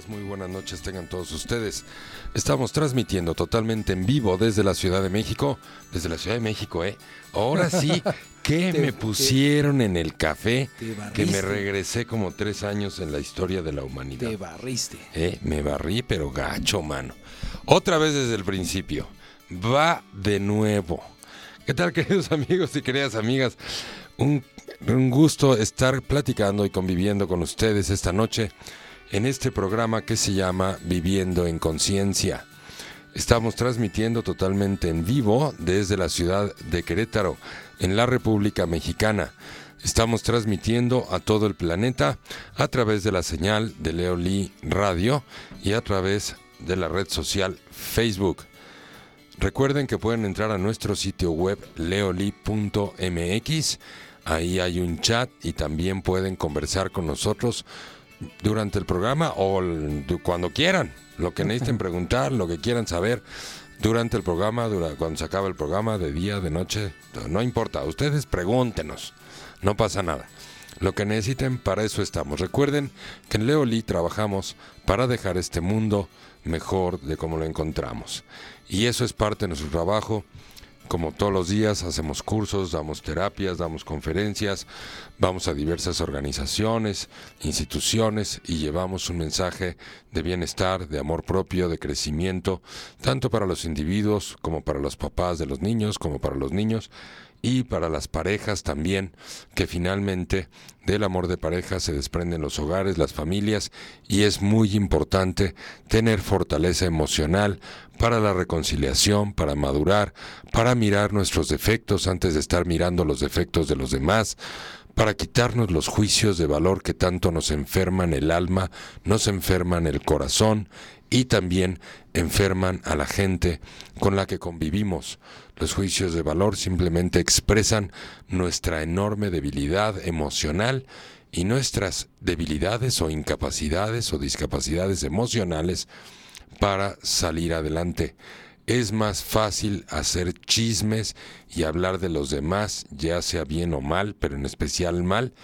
días, muy buenas noches tengan todos ustedes. Estamos transmitiendo totalmente en vivo desde la Ciudad de México, desde la Ciudad de México, ¿eh? Ahora sí, que me pusieron en el café, que me regresé como tres años en la historia de la humanidad. Te barriste. Eh, me barrí, pero gacho, mano. Otra vez desde el principio. Va de nuevo. ¿Qué tal, queridos amigos y queridas amigas? Un, un gusto estar platicando y conviviendo con ustedes esta noche en este programa que se llama Viviendo en Conciencia. Estamos transmitiendo totalmente en vivo desde la ciudad de Querétaro, en la República Mexicana. Estamos transmitiendo a todo el planeta a través de la señal de Leoli Radio y a través de la red social Facebook. Recuerden que pueden entrar a nuestro sitio web leoli.mx. Ahí hay un chat y también pueden conversar con nosotros durante el programa o cuando quieran, lo que necesiten preguntar, lo que quieran saber durante el programa, cuando se acaba el programa, de día, de noche, no importa, ustedes pregúntenos, no pasa nada. Lo que necesiten, para eso estamos. Recuerden que en Leoli trabajamos para dejar este mundo mejor de como lo encontramos. Y eso es parte de nuestro trabajo como todos los días hacemos cursos, damos terapias, damos conferencias, vamos a diversas organizaciones, instituciones y llevamos un mensaje de bienestar, de amor propio, de crecimiento, tanto para los individuos como para los papás de los niños, como para los niños y para las parejas también, que finalmente del amor de pareja se desprenden los hogares, las familias, y es muy importante tener fortaleza emocional para la reconciliación, para madurar, para mirar nuestros defectos antes de estar mirando los defectos de los demás, para quitarnos los juicios de valor que tanto nos enferman el alma, nos enferman el corazón y también enferman a la gente con la que convivimos. Los juicios de valor simplemente expresan nuestra enorme debilidad emocional y nuestras debilidades o incapacidades o discapacidades emocionales para salir adelante. Es más fácil hacer chismes y hablar de los demás, ya sea bien o mal, pero en especial mal,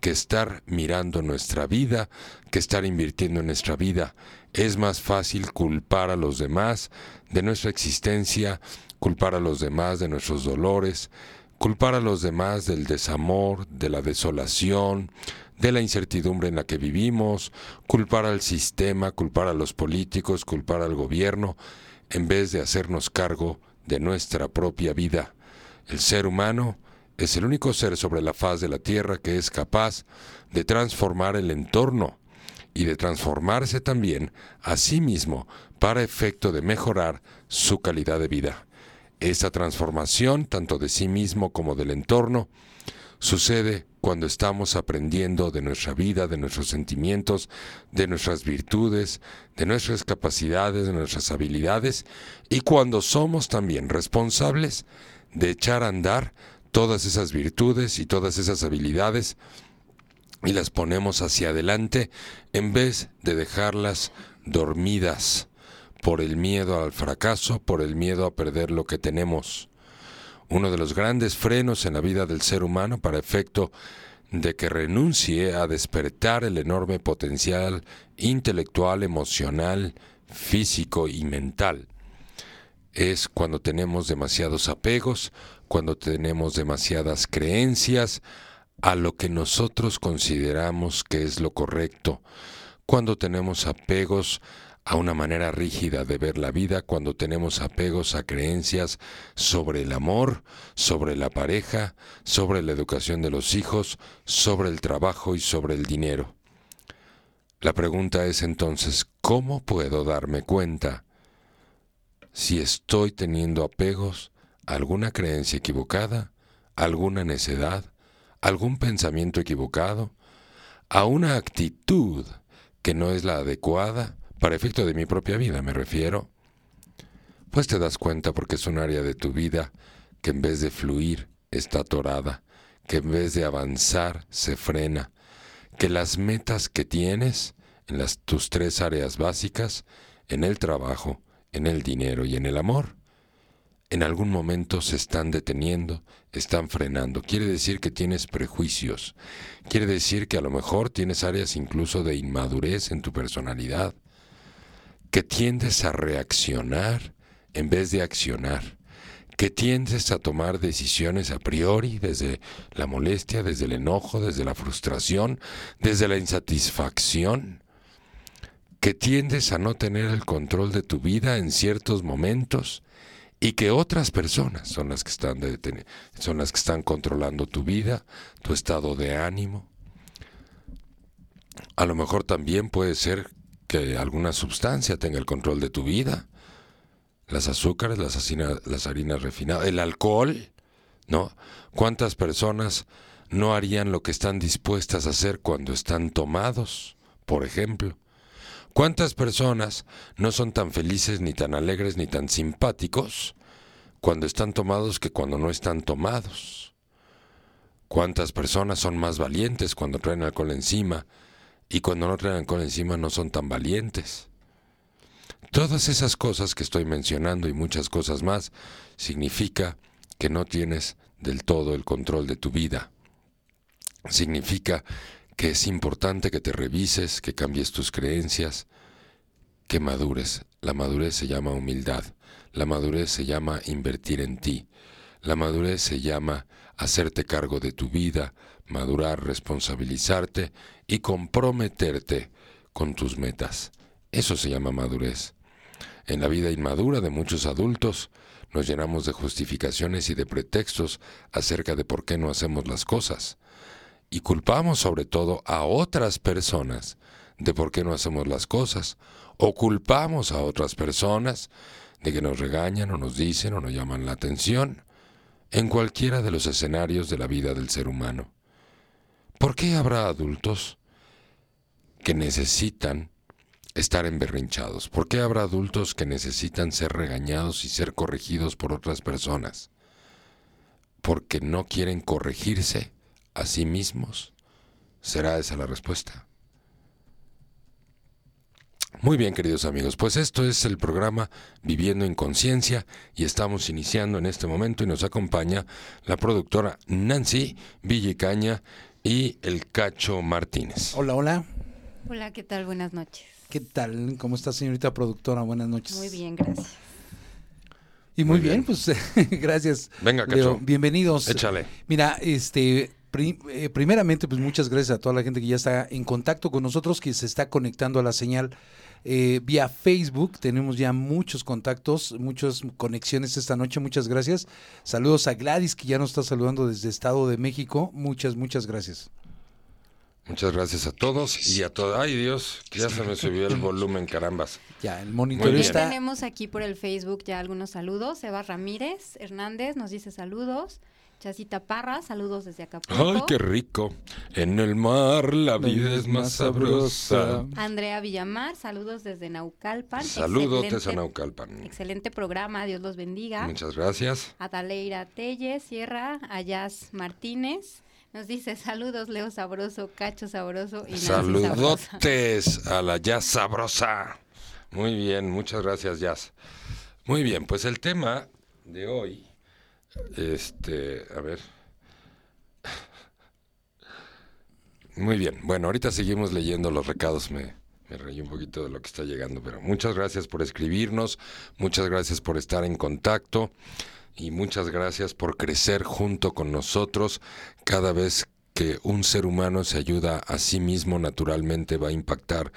que estar mirando nuestra vida, que estar invirtiendo en nuestra vida. Es más fácil culpar a los demás de nuestra existencia, culpar a los demás de nuestros dolores, culpar a los demás del desamor, de la desolación, de la incertidumbre en la que vivimos, culpar al sistema, culpar a los políticos, culpar al gobierno, en vez de hacernos cargo de nuestra propia vida. El ser humano es el único ser sobre la faz de la Tierra que es capaz de transformar el entorno y de transformarse también a sí mismo para efecto de mejorar su calidad de vida. Esa transformación, tanto de sí mismo como del entorno, sucede cuando estamos aprendiendo de nuestra vida, de nuestros sentimientos, de nuestras virtudes, de nuestras capacidades, de nuestras habilidades, y cuando somos también responsables de echar a andar todas esas virtudes y todas esas habilidades y las ponemos hacia adelante en vez de dejarlas dormidas por el miedo al fracaso, por el miedo a perder lo que tenemos. Uno de los grandes frenos en la vida del ser humano para efecto de que renuncie a despertar el enorme potencial intelectual, emocional, físico y mental. Es cuando tenemos demasiados apegos, cuando tenemos demasiadas creencias a lo que nosotros consideramos que es lo correcto, cuando tenemos apegos a una manera rígida de ver la vida cuando tenemos apegos a creencias sobre el amor, sobre la pareja, sobre la educación de los hijos, sobre el trabajo y sobre el dinero. La pregunta es entonces, ¿cómo puedo darme cuenta si estoy teniendo apegos a alguna creencia equivocada, alguna necedad, algún pensamiento equivocado, a una actitud que no es la adecuada, para efecto de mi propia vida me refiero, pues te das cuenta porque es un área de tu vida que en vez de fluir está atorada, que en vez de avanzar se frena, que las metas que tienes en tus tres áreas básicas, en el trabajo, en el dinero y en el amor, en algún momento se están deteniendo, están frenando. Quiere decir que tienes prejuicios. Quiere decir que a lo mejor tienes áreas incluso de inmadurez en tu personalidad que tiendes a reaccionar en vez de accionar, que tiendes a tomar decisiones a priori desde la molestia, desde el enojo, desde la frustración, desde la insatisfacción, que tiendes a no tener el control de tu vida en ciertos momentos y que otras personas son las que están son las que están controlando tu vida, tu estado de ánimo. A lo mejor también puede ser que alguna sustancia tenga el control de tu vida. Las azúcares, las, harinas refinadas, el alcohol, ¿no? ¿Cuántas personas no harían lo que están dispuestas a hacer cuando están tomados, por ejemplo? ¿Cuántas personas no son tan felices, ni tan alegres, ni tan simpáticos cuando están tomados que cuando no están tomados? ¿Cuántas personas son más valientes cuando traen alcohol encima y cuando no traen alcohol encima no son tan valientes? Todas esas cosas que estoy mencionando y muchas cosas más significa que no tienes del todo el control de tu vida. Significa que es importante que te revises, que cambies tus creencias, que madures. La madurez se llama humildad, la madurez se llama invertir en ti, la madurez se llama hacerte cargo de tu vida, madurar, responsabilizarte y comprometerte con tus metas. Eso se llama madurez. En la vida inmadura de muchos adultos nos llenamos de justificaciones y de pretextos acerca de por qué no hacemos las cosas y culpamos sobre todo a otras personas de por qué no hacemos las cosas, o culpamos a otras personas de que nos regañan o nos dicen o nos llaman la atención, en cualquiera de los escenarios de la vida del ser humano. ¿Por qué habrá adultos que necesitan estar emberrinchados? ¿Por qué habrá adultos que necesitan ser regañados y ser corregidos por otras personas? ¿Porque no quieren corregirse a sí mismos? ¿Será esa la respuesta? Muy bien, queridos amigos, pues esto es el programa Viviendo en Conciencia y estamos iniciando en este momento y nos acompaña la productora Nancy Villicaña y el Cacho Martínez. Hola, hola. Hola, ¿qué tal? Buenas noches. ¿Qué tal? ¿Cómo está, señorita productora? Buenas noches. Muy bien, gracias. Y muy, bien. pues gracias. Venga, Cacho. Bienvenidos. Échale. Mira, este, eh, primeramente, pues muchas gracias a toda la gente que ya está en contacto con nosotros, que se está conectando a la señal eh, vía Facebook. Tenemos ya muchos contactos, muchas conexiones esta noche. Muchas gracias. Saludos a Gladys, que ya nos está saludando desde Estado de México. Muchas, muchas gracias. Muchas gracias a todos y a todos. Ay Dios, ya se me subió el volumen, carambas. Ya, el monitor está. Tenemos aquí por el Facebook ya algunos saludos. Eva Ramírez Hernández nos dice saludos. Chacita Parra, saludos desde Acapulco. Ay, qué rico. En el mar la vida es más sabrosa. Andrea Villamar, saludos desde Naucalpan. Saludos desde Naucalpan. Excelente programa, Dios los bendiga. Muchas gracias. Ataleira Telles, Sierra, Ayaz Martínez. Nos dice saludos Leo Sabroso, Cacho Sabroso y Saludotes a la Jazz Sabrosa. Muy bien, muchas gracias Jazz. Muy bien, pues el tema de hoy este, a ver. Muy bien. Bueno, ahorita seguimos leyendo los recados. Me, me reí un poquito de lo que está llegando, pero muchas gracias por escribirnos, muchas gracias por estar en contacto y muchas gracias por crecer junto con nosotros cada vez que un ser humano se ayuda a sí mismo naturalmente va a impactar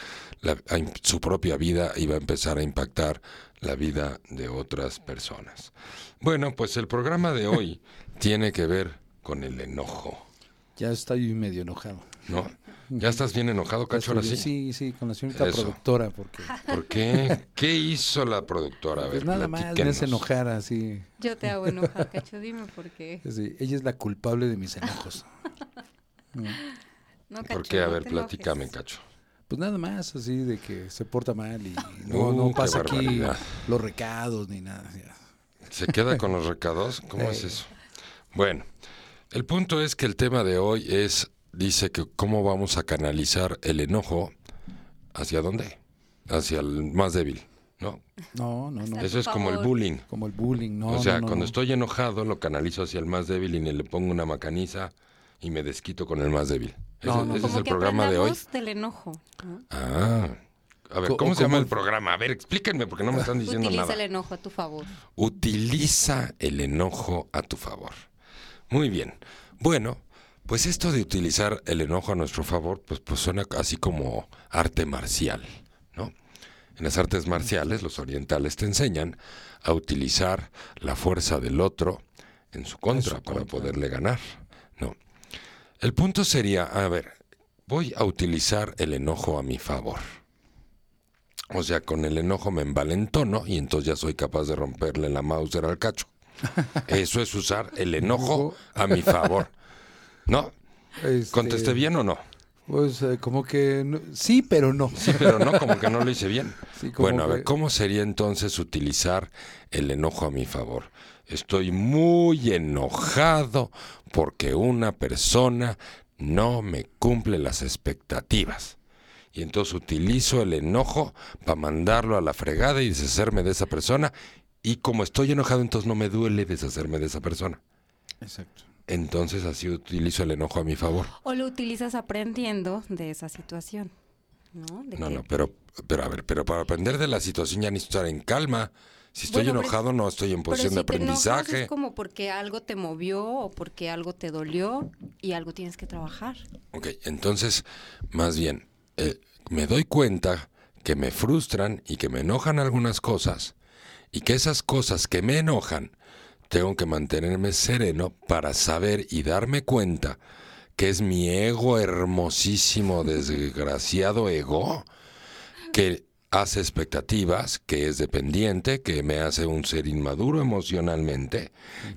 su propia vida y va a empezar a impactar la vida de otras personas. Bueno, pues el programa de hoy tiene que ver con el enojo. Ya estoy medio enojado. ¿No? ¿Ya estás bien enojado, Cacho, ahora sí? Sí, sí, con la señorita productora. Porque... ¿Por qué? ¿Qué hizo la productora? A pues nada más me hace enojar así. Yo te hago enojar, Cacho, dime por qué. Sí, ella es la culpable de mis enojos. no, Cacho, ¿Por qué? A ver, platícame, Cacho. Pues nada más, así de que se porta mal y no, no uh, pasa aquí los recados ni nada. ¿Se queda con los recados? ¿Cómo es eso? Bueno, el punto es que el tema de hoy es, dice que cómo vamos a canalizar el enojo, ¿hacia dónde? Hacia el más débil. ¿no? No, no, no. Eso es como el bullying. Como el bullying, no. O sea, cuando estoy enojado lo canalizo hacia el más débil y le pongo una macaniza y me desquito con el más débil. Ese, es el programa de hoy. del enojo. Ah, A ver, ¿cómo se llama el programa? A ver, explíquenme porque no me están diciendo Utiliza nada. el enojo a tu favor. Utiliza el enojo a tu favor. Muy bien. Bueno, pues esto de utilizar el enojo a nuestro favor, pues, pues suena así como arte marcial, ¿no? En las artes marciales, los orientales te enseñan a utilizar la fuerza del otro en su contra su para contra. poderle ganar, ¿no? El punto sería, a ver, voy a utilizar el enojo a mi favor. O sea, con el enojo me envalentono y entonces ya soy capaz de romperle la Mauser al cacho. Eso es usar el enojo a mi favor. ¿No? Este, ¿Contesté bien o no? Pues eh, como que no- sí, pero no. Sí, pero no, como que no lo hice bien. Sí, bueno, a ver, ¿cómo sería entonces utilizar el enojo a mi favor? Estoy muy enojado porque una persona no me cumple las expectativas. Y entonces utilizo el enojo para mandarlo a la fregada y deshacerme de esa persona. Y como estoy enojado, entonces no me duele deshacerme de esa persona. Exacto. Entonces así utilizo el enojo a mi favor. O lo utilizas aprendiendo de esa situación. ¿No? De No, no, pero, pero a ver, pero para aprender de la situación ya necesito estar en calma. Si estoy Bueno, enojado, no estoy en Pero posición si de te aprendizaje. es como porque algo te movió o porque algo te dolió y algo tienes que trabajar. Ok, entonces, más bien, eh, me doy cuenta que me frustran y que me enojan algunas cosas y que esas cosas que me enojan, tengo que mantenerme sereno para saber y darme cuenta que es mi ego hermosísimo, desgraciado ego, que hace expectativas, que es dependiente, que me hace un ser inmaduro emocionalmente,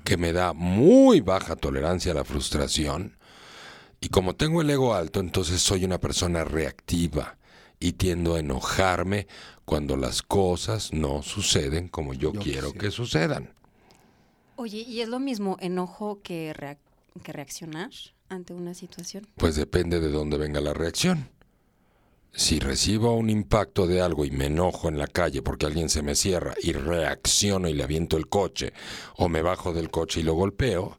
que me da muy baja tolerancia a la frustración. Y como tengo el ego alto, entonces soy una persona reactiva y tiendo a enojarme cuando las cosas no suceden como yo, Yo quiero quisiera. que sucedan. Oye, ¿y es lo mismo enojo que, reac- que reaccionar ante una situación? Pues depende de dónde venga la reacción. Si recibo un impacto de algo y me enojo en la calle porque alguien se me cierra y reacciono y le aviento el coche, o me bajo del coche y lo golpeo,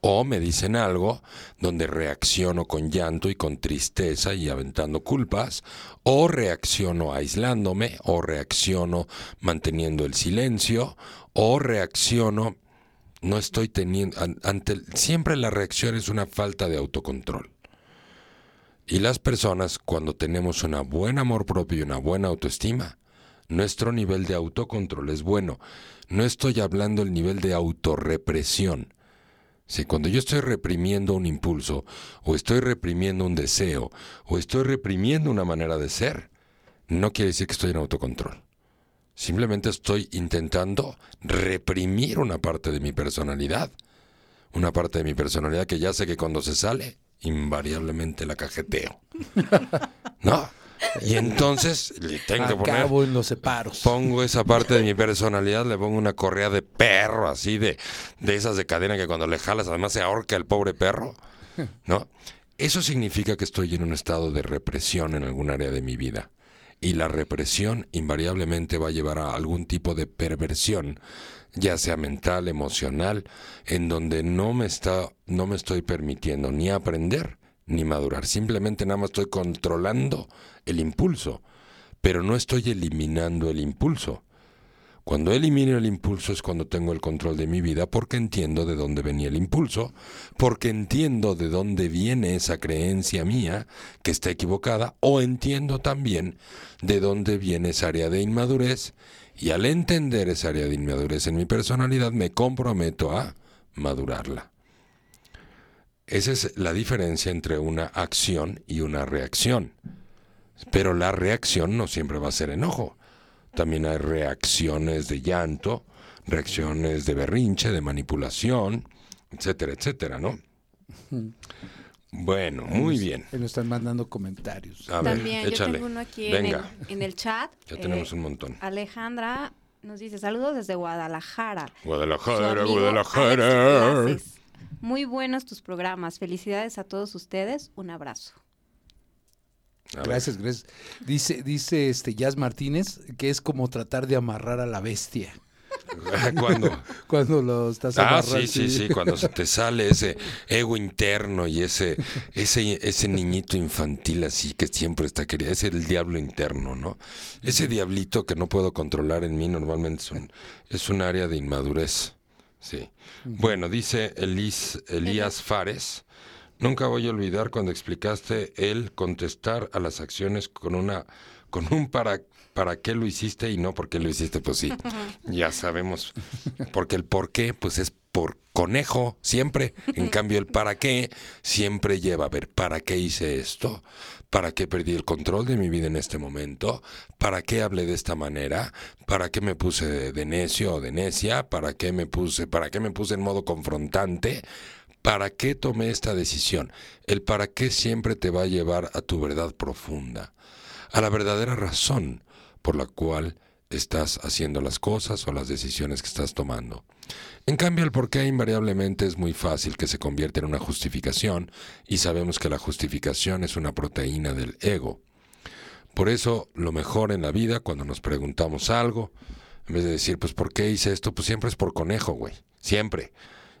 o me dicen algo donde reacciono con llanto y con tristeza y aventando culpas, o reacciono aislándome, o reacciono manteniendo el silencio, o reacciono no estoy teniendo an- ante siempre la reacción es una falta de autocontrol. Y las personas cuando tenemos un buen amor propio y una buena autoestima, nuestro nivel de autocontrol es bueno. No estoy hablando del nivel de autorrepresión. Si cuando yo estoy reprimiendo un impulso, o estoy reprimiendo un deseo, o estoy reprimiendo una manera de ser, no quiere decir que estoy en autocontrol. Simplemente estoy intentando reprimir una parte de mi personalidad. Una parte de mi personalidad que ya sé que cuando se sale, invariablemente la cajeteo. ¿No? Y entonces le tengo que poner en los separos. pongo esa parte de mi personalidad, le pongo una correa de perro, así de, de esas de cadena que cuando le jalas además se ahorca el pobre perro, ¿no? Eso significa que estoy en un estado de represión en algún área de mi vida. Y la represión invariablemente va a llevar a algún tipo de perversión, ya sea mental, emocional, en donde no me está, no me estoy permitiendo ni aprender ni madurar. Simplemente nada más estoy controlando el impulso pero no estoy eliminando el impulso. Cuando elimino el impulso es cuando tengo el control de mi vida porque entiendo de dónde venía el impulso, porque entiendo de dónde viene esa creencia mía que está equivocada o entiendo también de dónde viene esa área de inmadurez y al entender esa área de inmadurez en mi personalidad me comprometo a madurarla. Esa es la diferencia entre una acción y una reacción. Pero la reacción no siempre va a ser enojo. También hay reacciones de llanto, reacciones de berrinche, de manipulación, etcétera, etcétera, ¿no? Bueno, muy bien. Nos están mandando comentarios. A ver, También yo échale. tengo uno aquí en el, Venga, en el chat. ya Eh, tenemos un montón. Alejandra nos dice saludos desde Guadalajara. Guadalajara, Guadalajara. Alex. Muy buenos tus programas. Felicidades a todos ustedes. Un abrazo. Gracias, gracias. Dice, dice este Jazz Martínez que es como tratar de amarrar a la bestia. Cuando, Cuando lo estás ah, sí, sí, sí, cuando se te sale ese ego interno y ese, ese, ese niñito infantil así que siempre está querido, es el diablo interno, ¿no? Ese diablito que no puedo controlar en mí normalmente es un, es un área de inmadurez, sí. Bueno, dice Elis, Elías Fares, nunca voy a olvidar cuando explicaste el contestar a las acciones con una, con un para para qué lo hiciste y no por qué lo hiciste, pues sí, ya sabemos. Porque el por qué, pues es por conejo, siempre. En cambio, el para qué siempre lleva a ver, ¿para qué hice esto? ¿Para qué perdí el control de mi vida en este momento? ¿Para qué hablé de esta manera? ¿Para qué me puse de, de necio o de necia? ¿Para qué me puse, para qué me puse en modo confrontante? ¿Para qué tomé esta decisión? El para qué siempre te va a llevar a tu verdad profunda, a la verdadera razón por la cual estás haciendo las cosas o las decisiones que estás tomando. En cambio, el por qué invariablemente es muy fácil que se convierta en una justificación y sabemos que la justificación es una proteína del ego. Por eso, lo mejor en la vida, cuando nos preguntamos algo, en vez de decir, pues, ¿por qué hice esto? Pues siempre es por conejo, güey. Siempre.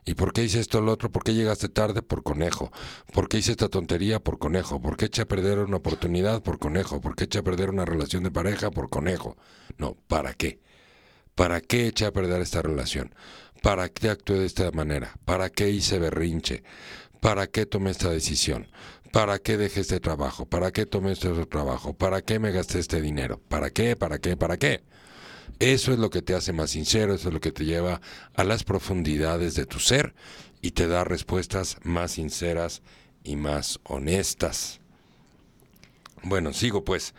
¿Y por qué hice esto o lo otro? ¿Por qué llegaste tarde? Por conejo. ¿Por qué hice esta tontería? Por conejo. ¿Por qué eché a perder una oportunidad? Por conejo. ¿Por qué eché a perder una relación de pareja? Por conejo. No, ¿para qué? ¿Para qué eché a perder esta relación? ¿Para qué actué de esta manera? ¿Para qué hice berrinche? ¿Para qué tomé esta decisión? ¿Para qué dejé este trabajo? ¿Para qué tomé este otro trabajo? ¿Para qué me gasté este dinero? ¿Para qué? ¿Para qué? ¿Para qué? Eso es lo que te hace más sincero, eso es lo que te lleva a las profundidades de tu ser y te da respuestas más sinceras y más honestas. Bueno, sigo pues.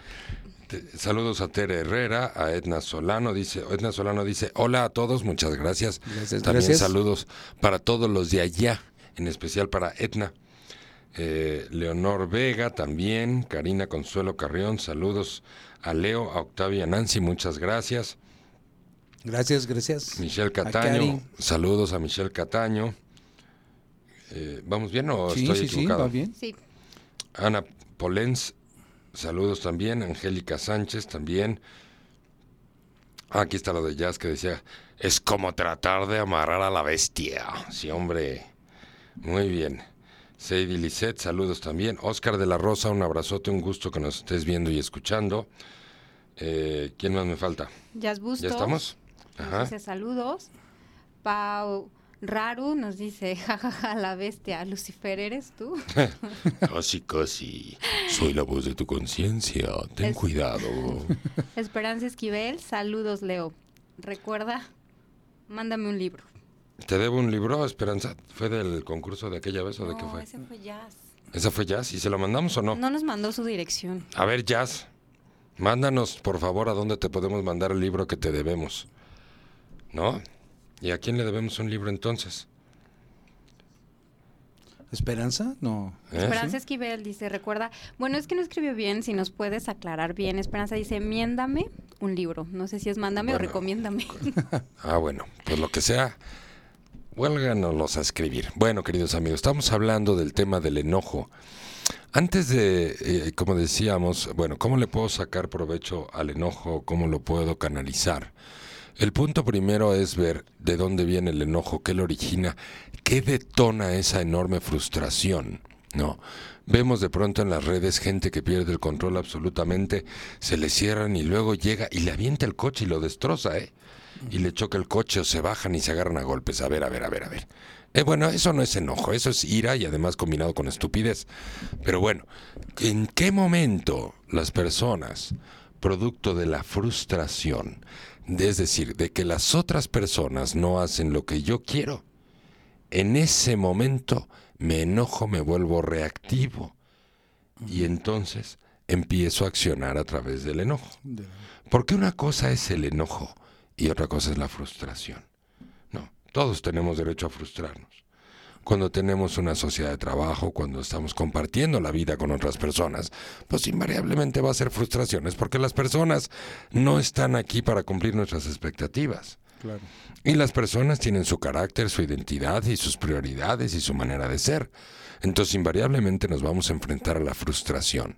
Saludos a Tere Herrera, a Edna Solano, dice, Edna Solano dice, hola a todos, muchas gracias. Gracias, También gracias. saludos para todos los de allá, en especial para Edna. Eh, Leonor Vega también, Karina Consuelo Carrión, saludos a Leo, a Octavia Nancy, muchas gracias. Gracias, gracias. Michelle Cataño, saludos a Michelle Cataño. Eh, ¿Vamos bien o Sí, estoy sí, sí, equivocado? va bien. Sí, Ana Polens, saludos también. Angélica Sánchez también. Ah, aquí está lo de Jazz que decía, es como tratar de amarrar a la bestia. Sí, hombre. Muy bien. Sadie Lisette, saludos también. Oscar de la Rosa, un abrazote, un gusto que nos estés viendo y escuchando. Eh, ¿Quién más me falta? Jazz Bustos. ¿Ya estamos? Nos Ajá. dice saludos. Pau Raru nos dice, jajaja, la bestia. Lucifer, ¿eres tú? Casi, casi. Soy la voz de tu conciencia. Ten Es- cuidado. Esperanza Esquivel, saludos, Leo. Recuerda, mándame un libro. ¿Te debo un libro, Esperanza? ¿Fue del concurso de aquella vez o de qué fue? ese fue Jazz. ¿Esa fue Jazz? ¿Y se lo mandamos o no? No nos mandó su dirección. A ver, Jazz, mándanos por favor a dónde te podemos mandar el libro que te debemos. ¿No? ¿Y a quién le debemos un libro entonces? ¿Esperanza? No. ¿Eh? Esperanza Esquivel dice, recuerda, bueno, es que no escribió bien, si nos puedes aclarar bien. Esperanza dice, miéndame un libro. No sé si es mándame o recomiéndame. Ah, bueno, pues lo que sea, huélganos a escribir. Bueno, queridos amigos, estamos hablando del tema del enojo. Antes de, eh, como decíamos, bueno, ¿cómo le puedo sacar provecho al enojo? ¿Cómo lo puedo canalizar? El punto primero es ver de dónde viene el enojo, qué lo origina, qué detona esa enorme frustración, ¿no? Vemos de pronto en las redes gente que pierde el control absolutamente, se le cierran y luego llega y le avienta el coche y lo destroza, ¿eh? Y le choca el coche o se bajan y se agarran a golpes. A ver, a ver, a ver, a ver. Eh, bueno, eso no es enojo, eso es ira y además combinado con estupidez. Pero bueno, ¿en qué momento las personas, producto de la frustración, es decir, de que las otras personas no hacen lo que yo quiero, en ese momento me enojo, me vuelvo reactivo y entonces empiezo a accionar a través del enojo. Porque una cosa es el enojo y otra cosa es la frustración. No, todos tenemos derecho a frustrarnos. Cuando tenemos una sociedad de trabajo, cuando estamos compartiendo la vida con otras personas, pues invariablemente va a ser frustraciones porque las personas no están aquí para cumplir nuestras expectativas. Claro. Y las personas tienen su carácter, su identidad y sus prioridades y su manera de ser. Entonces invariablemente nos vamos a enfrentar a la frustración.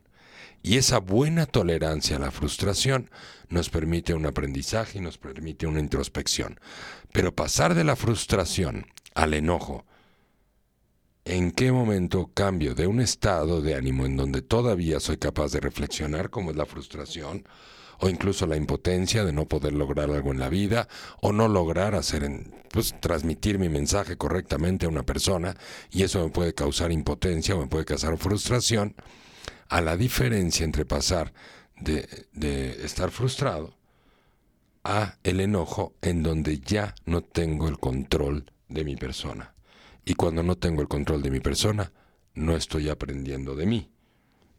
Y esa buena tolerancia a la frustración nos permite un aprendizaje y nos permite una introspección. Pero pasar de la frustración al enojo, ¿en qué momento cambio de un estado de ánimo en donde todavía soy capaz de reflexionar, como es la frustración, o incluso la impotencia de no poder lograr algo en la vida, o no lograr hacer, pues, transmitir mi mensaje correctamente a una persona, y eso me puede causar impotencia o me puede causar frustración, a la diferencia entre pasar de, de estar frustrado a el enojo en donde ya no tengo el control de mi persona. Y cuando no tengo el control de mi persona, no estoy aprendiendo de mí.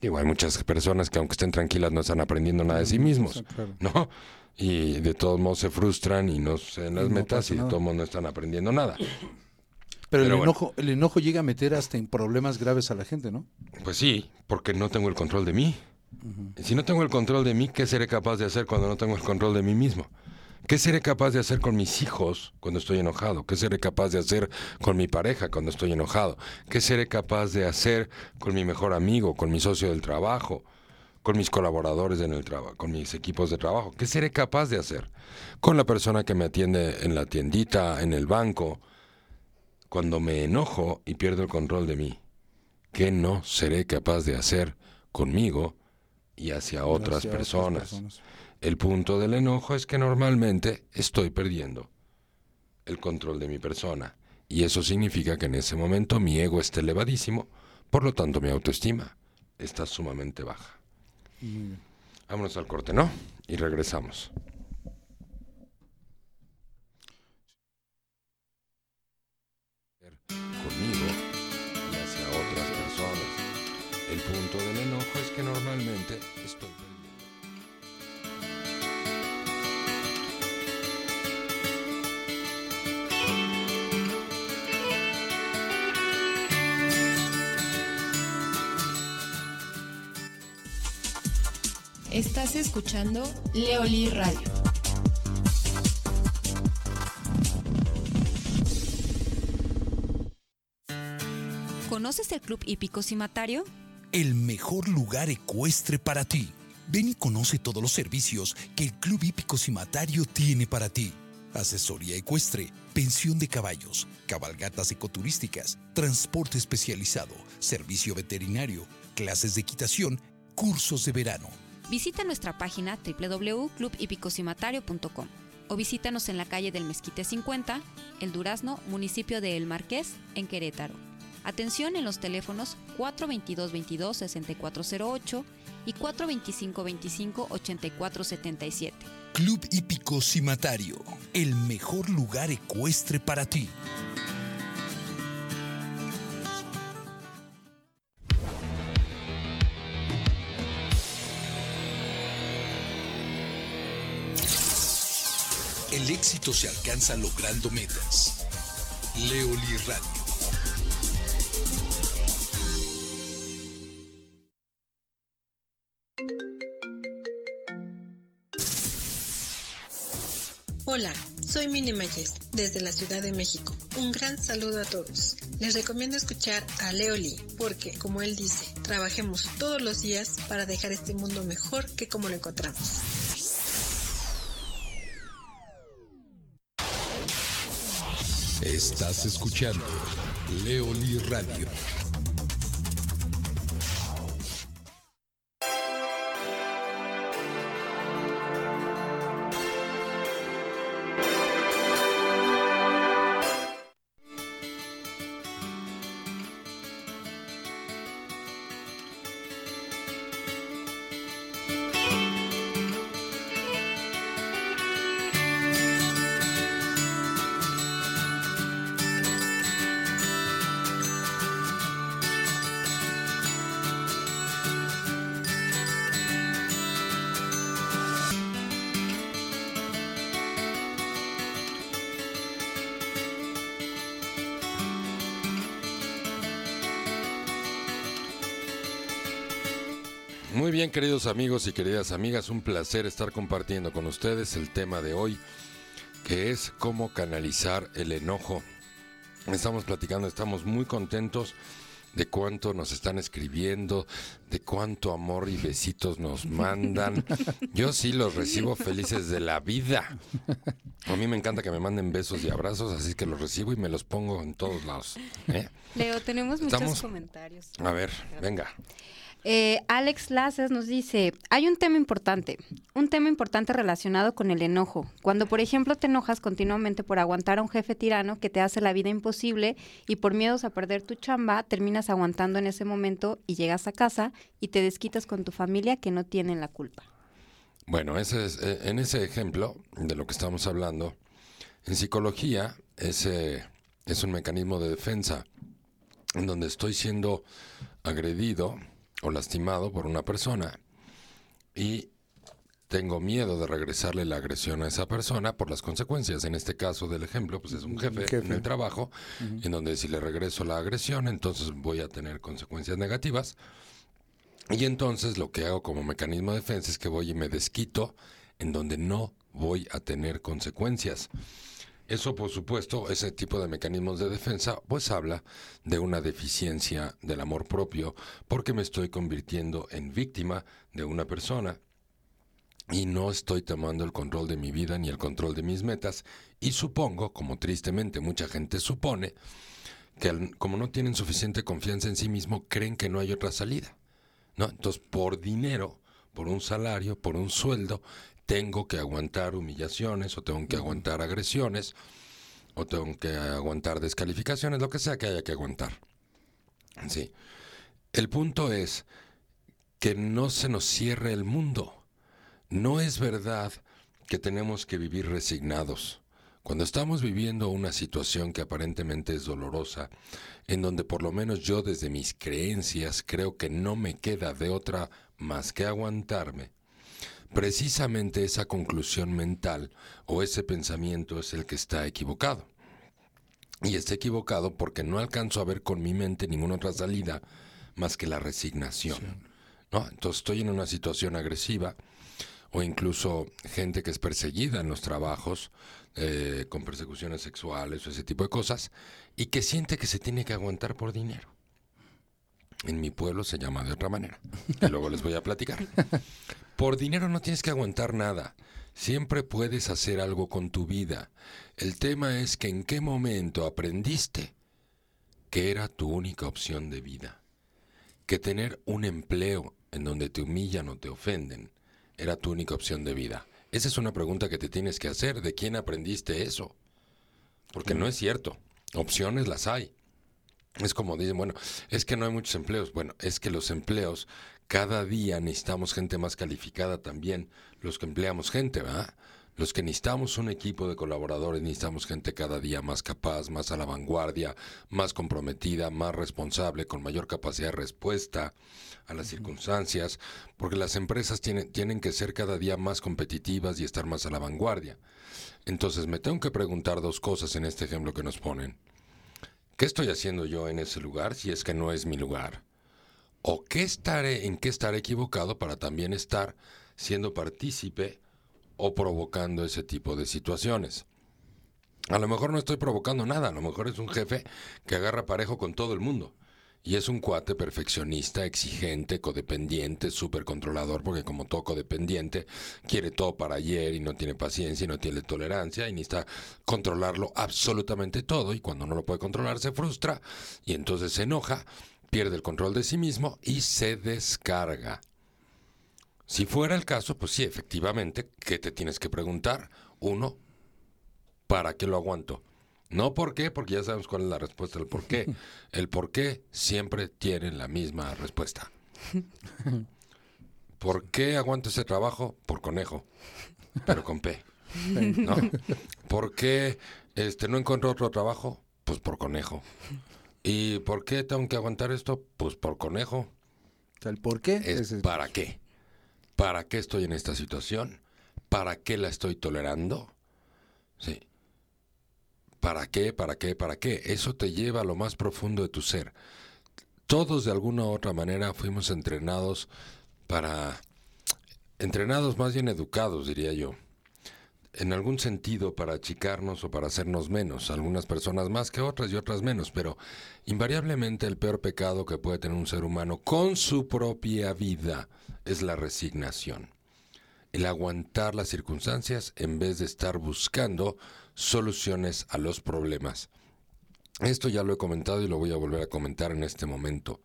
Digo, hay muchas personas que aunque estén tranquilas no están aprendiendo nada de sí mismos, ¿no? Y de todos modos se frustran y no se las metas y de todos modos no están aprendiendo nada. Pero, el, enojo, el enojo llega a meter hasta en problemas graves a la gente, ¿no? Pues sí, porque no tengo el control de mí. Si no tengo el control de mí, ¿qué seré capaz de hacer cuando no tengo el control de mí mismo? ¿Qué seré capaz de hacer con mis hijos cuando estoy enojado? ¿Qué seré capaz de hacer con mi pareja cuando estoy enojado? ¿Qué seré capaz de hacer con mi mejor amigo, con mi socio del trabajo, con mis colaboradores en el trabajo, con mis equipos de trabajo? ¿Qué seré capaz de hacer con la persona que me atiende en la tiendita, en el banco, cuando me enojo y pierdo el control de mí? ¿Qué no seré capaz de hacer conmigo y hacia otras personas? El punto del enojo es que normalmente estoy perdiendo el control de mi persona. Y eso significa que en ese momento mi ego está elevadísimo, por lo tanto mi autoestima está sumamente baja. Vámonos al corte, ¿no? Y regresamos. Conmigo y hacia otras personas. El punto del enojo es que normalmente Estás escuchando Leoli Radio. ¿Conoces el Club Hípico Cimatario? El mejor lugar ecuestre para ti. Ven y conoce todos los servicios que el Club Hípico Cimatario tiene para ti. Asesoría ecuestre, pensión de caballos, cabalgatas ecoturísticas, transporte especializado, servicio veterinario, clases de equitación, cursos de verano Visita nuestra página www.clubhipicocimatario.com o visítanos en la calle del Mezquite 50, El Durazno, municipio de El Marqués, en Querétaro. Atención en los teléfonos 422-22-6408 y 425-25-8477. Club Hípico Cimatario, el mejor lugar ecuestre para ti. El éxito se alcanza logrando metas. Leoli Radio. Hola, soy Mini Mayes, desde la Ciudad de México. Un gran saludo a todos. Les recomiendo escuchar a Leoli, porque, como él dice, trabajemos todos los días para dejar este mundo mejor que como lo encontramos. Estás escuchando Leoli Radio. Muy bien, queridos amigos y queridas amigas, un placer estar compartiendo con ustedes el tema de hoy, que es cómo canalizar el enojo. Estamos platicando, estamos muy contentos de cuánto nos están escribiendo, de cuánto amor y besitos nos mandan. Yo sí los recibo felices de la vida. A mí me encanta que me manden besos y abrazos, así que los recibo y me los pongo en todos lados. ¿eh? Leo, tenemos muchos Estamos- comentarios. A ver, venga. Eh, Alex Lazes nos dice, hay un tema importante, un tema importante relacionado con el enojo. Cuando, por ejemplo, te enojas continuamente por aguantar a un jefe tirano que te hace la vida imposible y por miedos a perder tu chamba, terminas aguantando en ese momento y llegas a casa y te desquitas con tu familia que no tienen la culpa. Bueno, ese es, eh, en ese ejemplo de lo que estamos hablando, en psicología ese es un mecanismo de defensa en donde estoy siendo agredido o lastimado por una persona y tengo miedo de regresarle la agresión a esa persona por las consecuencias. En este caso del ejemplo, pues es un jefe, jefe. en el trabajo, en donde si le regreso la agresión, entonces voy a tener consecuencias negativas. Y entonces lo que hago como mecanismo de defensa es que voy y me desquito en donde no voy a tener consecuencias. Eso, por supuesto, ese tipo de mecanismos de defensa, pues habla de una deficiencia del amor propio, porque me estoy convirtiendo en víctima de una persona y no estoy tomando el control de mi vida ni el control de mis metas. Y supongo, como tristemente mucha gente supone, que como no tienen suficiente confianza en sí mismo, creen que no hay otra salida. ¿no? Entonces, por dinero, por un salario, por un sueldo, tengo que aguantar humillaciones o tengo que aguantar agresiones o tengo que aguantar descalificaciones, lo que sea que haya que aguantar. Sí. El punto es que no se nos cierre el mundo. No es verdad que tenemos que vivir resignados. Cuando estamos viviendo una situación que aparentemente es dolorosa, en donde por lo menos yo desde mis creencias creo que no me queda de otra más que aguantarme, precisamente esa conclusión mental o ese pensamiento es el que está equivocado. Y está equivocado porque no alcanzo a ver con mi mente ninguna otra salida más que la resignación. ¿no? Entonces estoy en una situación agresiva o incluso gente que es perseguida en los trabajos eh, con persecuciones sexuales o ese tipo de cosas y que siente que se tiene que aguantar por dinero. En mi pueblo se llama de otra manera. Y luego les voy a platicar. Por dinero no tienes que aguantar nada. Siempre puedes hacer algo con tu vida. El tema es que en qué momento aprendiste que era tu única opción de vida. Que tener un empleo en donde te humillan o te ofenden era tu única opción de vida. Esa es una pregunta que te tienes que hacer. ¿De quién aprendiste eso? Porque no es cierto. Opciones las hay. Es como dicen, bueno, es que no hay muchos empleos. Bueno, es que los empleos, cada día necesitamos gente más calificada también, los que empleamos gente, ¿verdad? Los que necesitamos un equipo de colaboradores, necesitamos gente cada día más capaz, más a la vanguardia, más comprometida, más responsable, con mayor capacidad de respuesta a las circunstancias, porque las empresas tienen, tienen que ser cada día más competitivas y estar más a la vanguardia. Entonces me tengo que preguntar dos cosas en este ejemplo que nos ponen. ¿Qué estoy haciendo yo en ese lugar si es que no es mi lugar? ¿O qué estaré, en qué estaré equivocado para también estar siendo partícipe o provocando ese tipo de situaciones? A lo mejor no estoy provocando nada, a lo mejor es un jefe que agarra parejo con todo el mundo. Y es un cuate perfeccionista, exigente, codependiente, súper controlador, porque como todo codependiente, quiere todo para ayer y no tiene paciencia y no tiene tolerancia y necesita controlarlo absolutamente todo. Y cuando no lo puede controlar, se frustra y entonces se enoja, pierde el control de sí mismo y se descarga. Si fuera el caso, pues sí, efectivamente, ¿qué te tienes que preguntar? Uno, ¿para qué lo aguanto? No por qué, porque ya sabemos cuál es la respuesta del por qué. El por qué siempre tiene la misma respuesta. ¿Por qué aguanto ese trabajo? Por conejo, pero con P. ¿no? ¿Por qué este, no encuentro otro trabajo? Pues por conejo. ¿Y por qué tengo que aguantar esto? Pues por conejo. El por qué Es ¿Para qué? ¿Para qué estoy en esta situación? ¿Para qué la estoy tolerando? Sí. ¿Para qué? ¿Para qué? ¿Para qué? Eso te lleva a lo más profundo de tu ser. Todos de alguna u otra manera fuimos entrenados para... Entrenados más bien educados, diría yo. en algún sentido para achicarnos o para hacernos menos, algunas personas más que otras y otras menos, pero invariablemente el peor pecado que puede tener un ser humano con su propia vida es la resignación, el aguantar las circunstancias en vez de estar buscando soluciones a los problemas. Esto ya lo he comentado y lo voy a volver a comentar en este momento.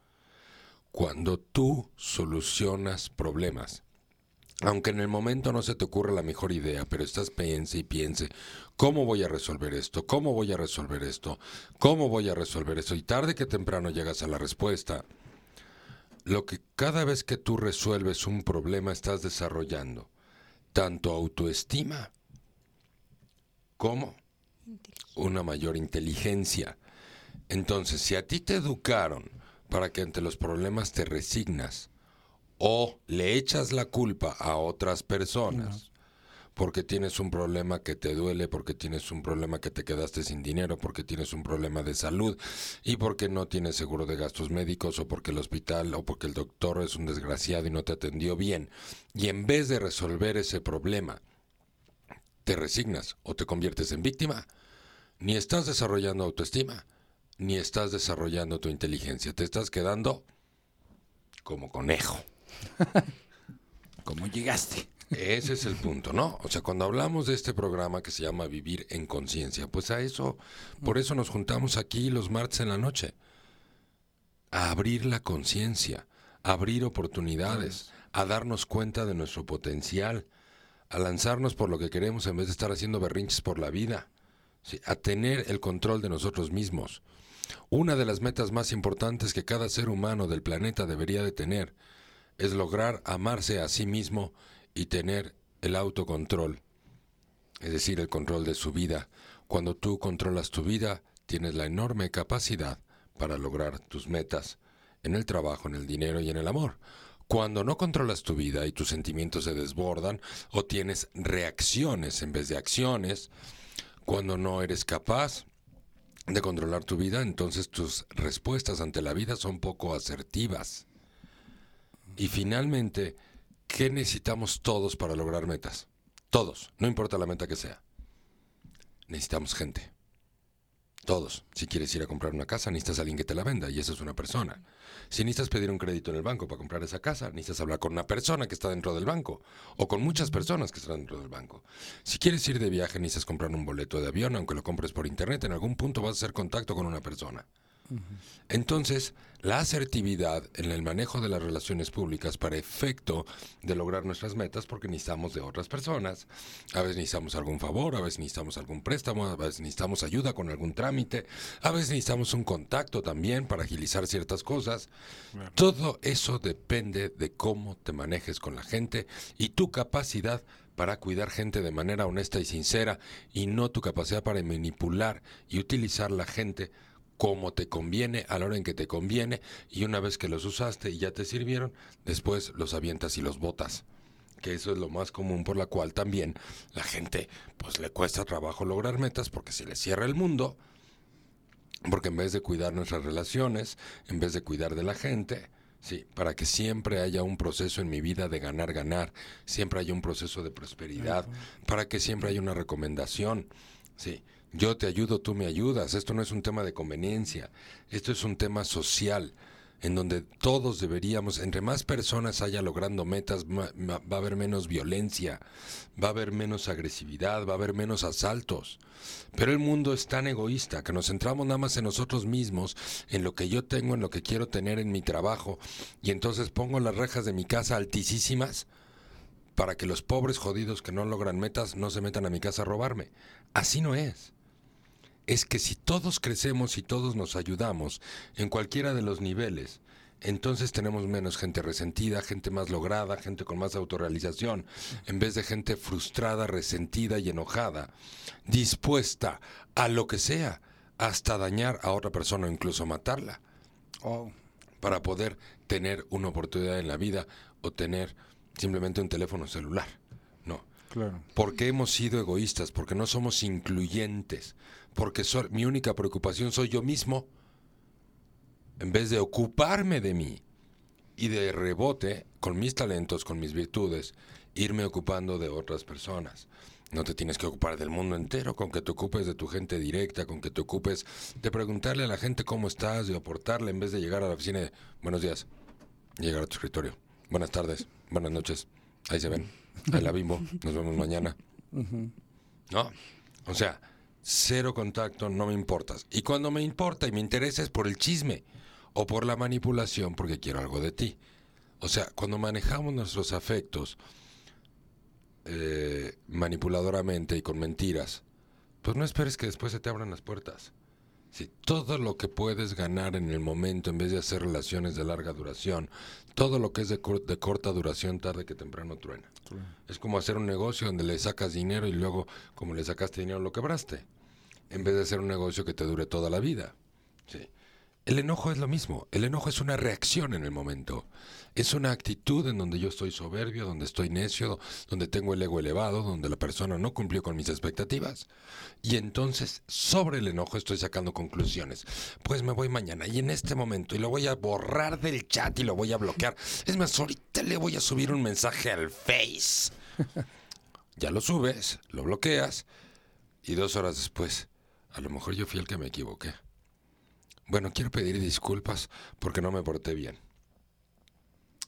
Cuando tú solucionas problemas, aunque en el momento no se te ocurra la mejor idea, pero estás piense y piense, ¿cómo voy a resolver esto? ¿Cómo voy a resolver esto? ¿Cómo voy a resolver esto? Y tarde que temprano llegas a la respuesta. Lo que cada vez que tú resuelves un problema estás desarrollando tanto autoestima como una mayor inteligencia. Entonces, si a ti te educaron para que ante los problemas te resignas, o le echas la culpa a otras personas porque tienes un problema que te duele, porque tienes un problema que te quedaste sin dinero, porque tienes un problema de salud y porque no tienes seguro de gastos médicos o porque el hospital o porque el doctor es un desgraciado y no te atendió bien. Y en vez de resolver ese problema, te resignas o te conviertes en víctima, ni estás desarrollando autoestima, ni estás desarrollando tu inteligencia, te estás quedando como conejo. ¿Cómo llegaste? Ese es el punto, ¿no? O sea, cuando hablamos de este programa que se llama Vivir en Conciencia, pues a eso, por eso nos juntamos aquí los martes en la noche. A abrir la conciencia, a abrir oportunidades, a darnos cuenta de nuestro potencial, a lanzarnos por lo que queremos en vez de estar haciendo berrinches por la vida, a tener el control de nosotros mismos. Una de las metas más importantes que cada ser humano del planeta debería de tener es lograr amarse a sí mismo y tener el autocontrol, es decir, el control de su vida. Cuando tú controlas tu vida, tienes la enorme capacidad para lograr tus metas en el trabajo, en el dinero y en el amor. Cuando no controlas tu vida y tus sentimientos se desbordan o tienes reacciones en vez de acciones, cuando no eres capaz de controlar tu vida, entonces tus respuestas ante la vida son poco asertivas. Y finalmente, ¿qué necesitamos todos para lograr metas? Todos, no importa la meta que sea. Necesitamos gente. Todos. Si quieres ir a comprar una casa, necesitas a alguien que te la venda y esa es una persona. Si necesitas pedir un crédito en el banco para comprar esa casa, necesitas hablar con una persona que está dentro del banco o con muchas personas que están dentro del banco. Si quieres ir de viaje, necesitas comprar un boleto de avión, aunque lo compres por internet, en algún punto vas a hacer contacto con una persona. Entonces, la asertividad en el manejo de las relaciones públicas para efecto de lograr nuestras metas, porque necesitamos de otras personas, a veces necesitamos algún favor, a veces necesitamos algún préstamo, a veces necesitamos ayuda con algún trámite, a veces necesitamos un contacto también para agilizar ciertas cosas. Todo eso depende de cómo te manejes con la gente y tu capacidad para cuidar gente de manera honesta y sincera y no tu capacidad para manipular y utilizar la gente como te conviene, a la hora en que te conviene, y una vez que los usaste y ya te sirvieron, después los avientas y los botas. Que eso es lo más común por la cual también la gente pues le cuesta trabajo lograr metas porque se le cierra el mundo, porque en vez de cuidar nuestras relaciones, en vez de cuidar de la gente, Sí, para que siempre haya un proceso en mi vida de ganar, ganar, siempre haya un proceso de prosperidad, para que siempre haya una recomendación. Sí, yo te ayudo, tú me ayudas. Esto no es un tema de conveniencia, esto es un tema social en donde todos deberíamos, entre más personas haya logrando metas, va a haber menos violencia, va a haber menos agresividad, va a haber menos asaltos. Pero el mundo es tan egoísta que nos centramos nada más en nosotros mismos, en lo que yo tengo, en lo que quiero tener en mi trabajo, y entonces pongo las rejas de mi casa altísimas para que los pobres jodidos que no logran metas no se metan a mi casa a robarme. Así no es es que si todos crecemos y todos nos ayudamos en cualquiera de los niveles, entonces tenemos menos gente resentida, gente más lograda, gente con más autorrealización, en vez de gente frustrada, resentida y enojada, dispuesta a lo que sea, hasta dañar a otra persona o incluso matarla, Oh, para poder tener una oportunidad en la vida o tener simplemente un teléfono celular. No, claro. porque hemos sido egoístas, porque no somos incluyentes, porque so- mi única preocupación soy yo mismo, en vez de ocuparme de mí y de rebote, con mis talentos, con mis virtudes, irme ocupando de otras personas. No te tienes que ocupar del mundo entero, con que te ocupes de tu gente directa, con que te ocupes de preguntarle a la gente cómo estás, de aportarle en vez de llegar a la oficina de buenos días, llegar a tu escritorio. Buenas tardes, buenas noches. Ahí se ven. Ahí la bimbo. Nos vemos mañana. No. O sea, cero contacto, no me importas. Y cuando me importa y me interesa es por el chisme o por la manipulación porque quiero algo de ti. O sea, cuando manejamos nuestros afectos eh, manipuladoramente y con mentiras, pues no esperes que después se te abran las puertas. Si todo lo que puedes ganar en el momento, en vez de hacer relaciones de larga duración, todo lo que es de, cor- de corta duración, tarde que temprano truena. Es como hacer un negocio donde le sacas dinero y luego, como le sacaste dinero, lo quebraste. En vez de hacer un negocio que te dure toda la vida. Sí. El enojo es lo mismo. El enojo es una reacción en el momento. Es una actitud en donde yo estoy soberbio, donde estoy necio, donde tengo el ego elevado, donde la persona no cumplió con mis expectativas. Y entonces, sobre el enojo estoy sacando conclusiones. Pues me voy mañana y en este momento y lo voy a borrar del chat y lo voy a bloquear. Es más, ahorita le voy a subir un mensaje al Face. Ya lo subes, lo bloqueas y dos horas después, a lo mejor yo fui el que me equivoqué. Bueno, quiero pedir disculpas porque no me porté bien.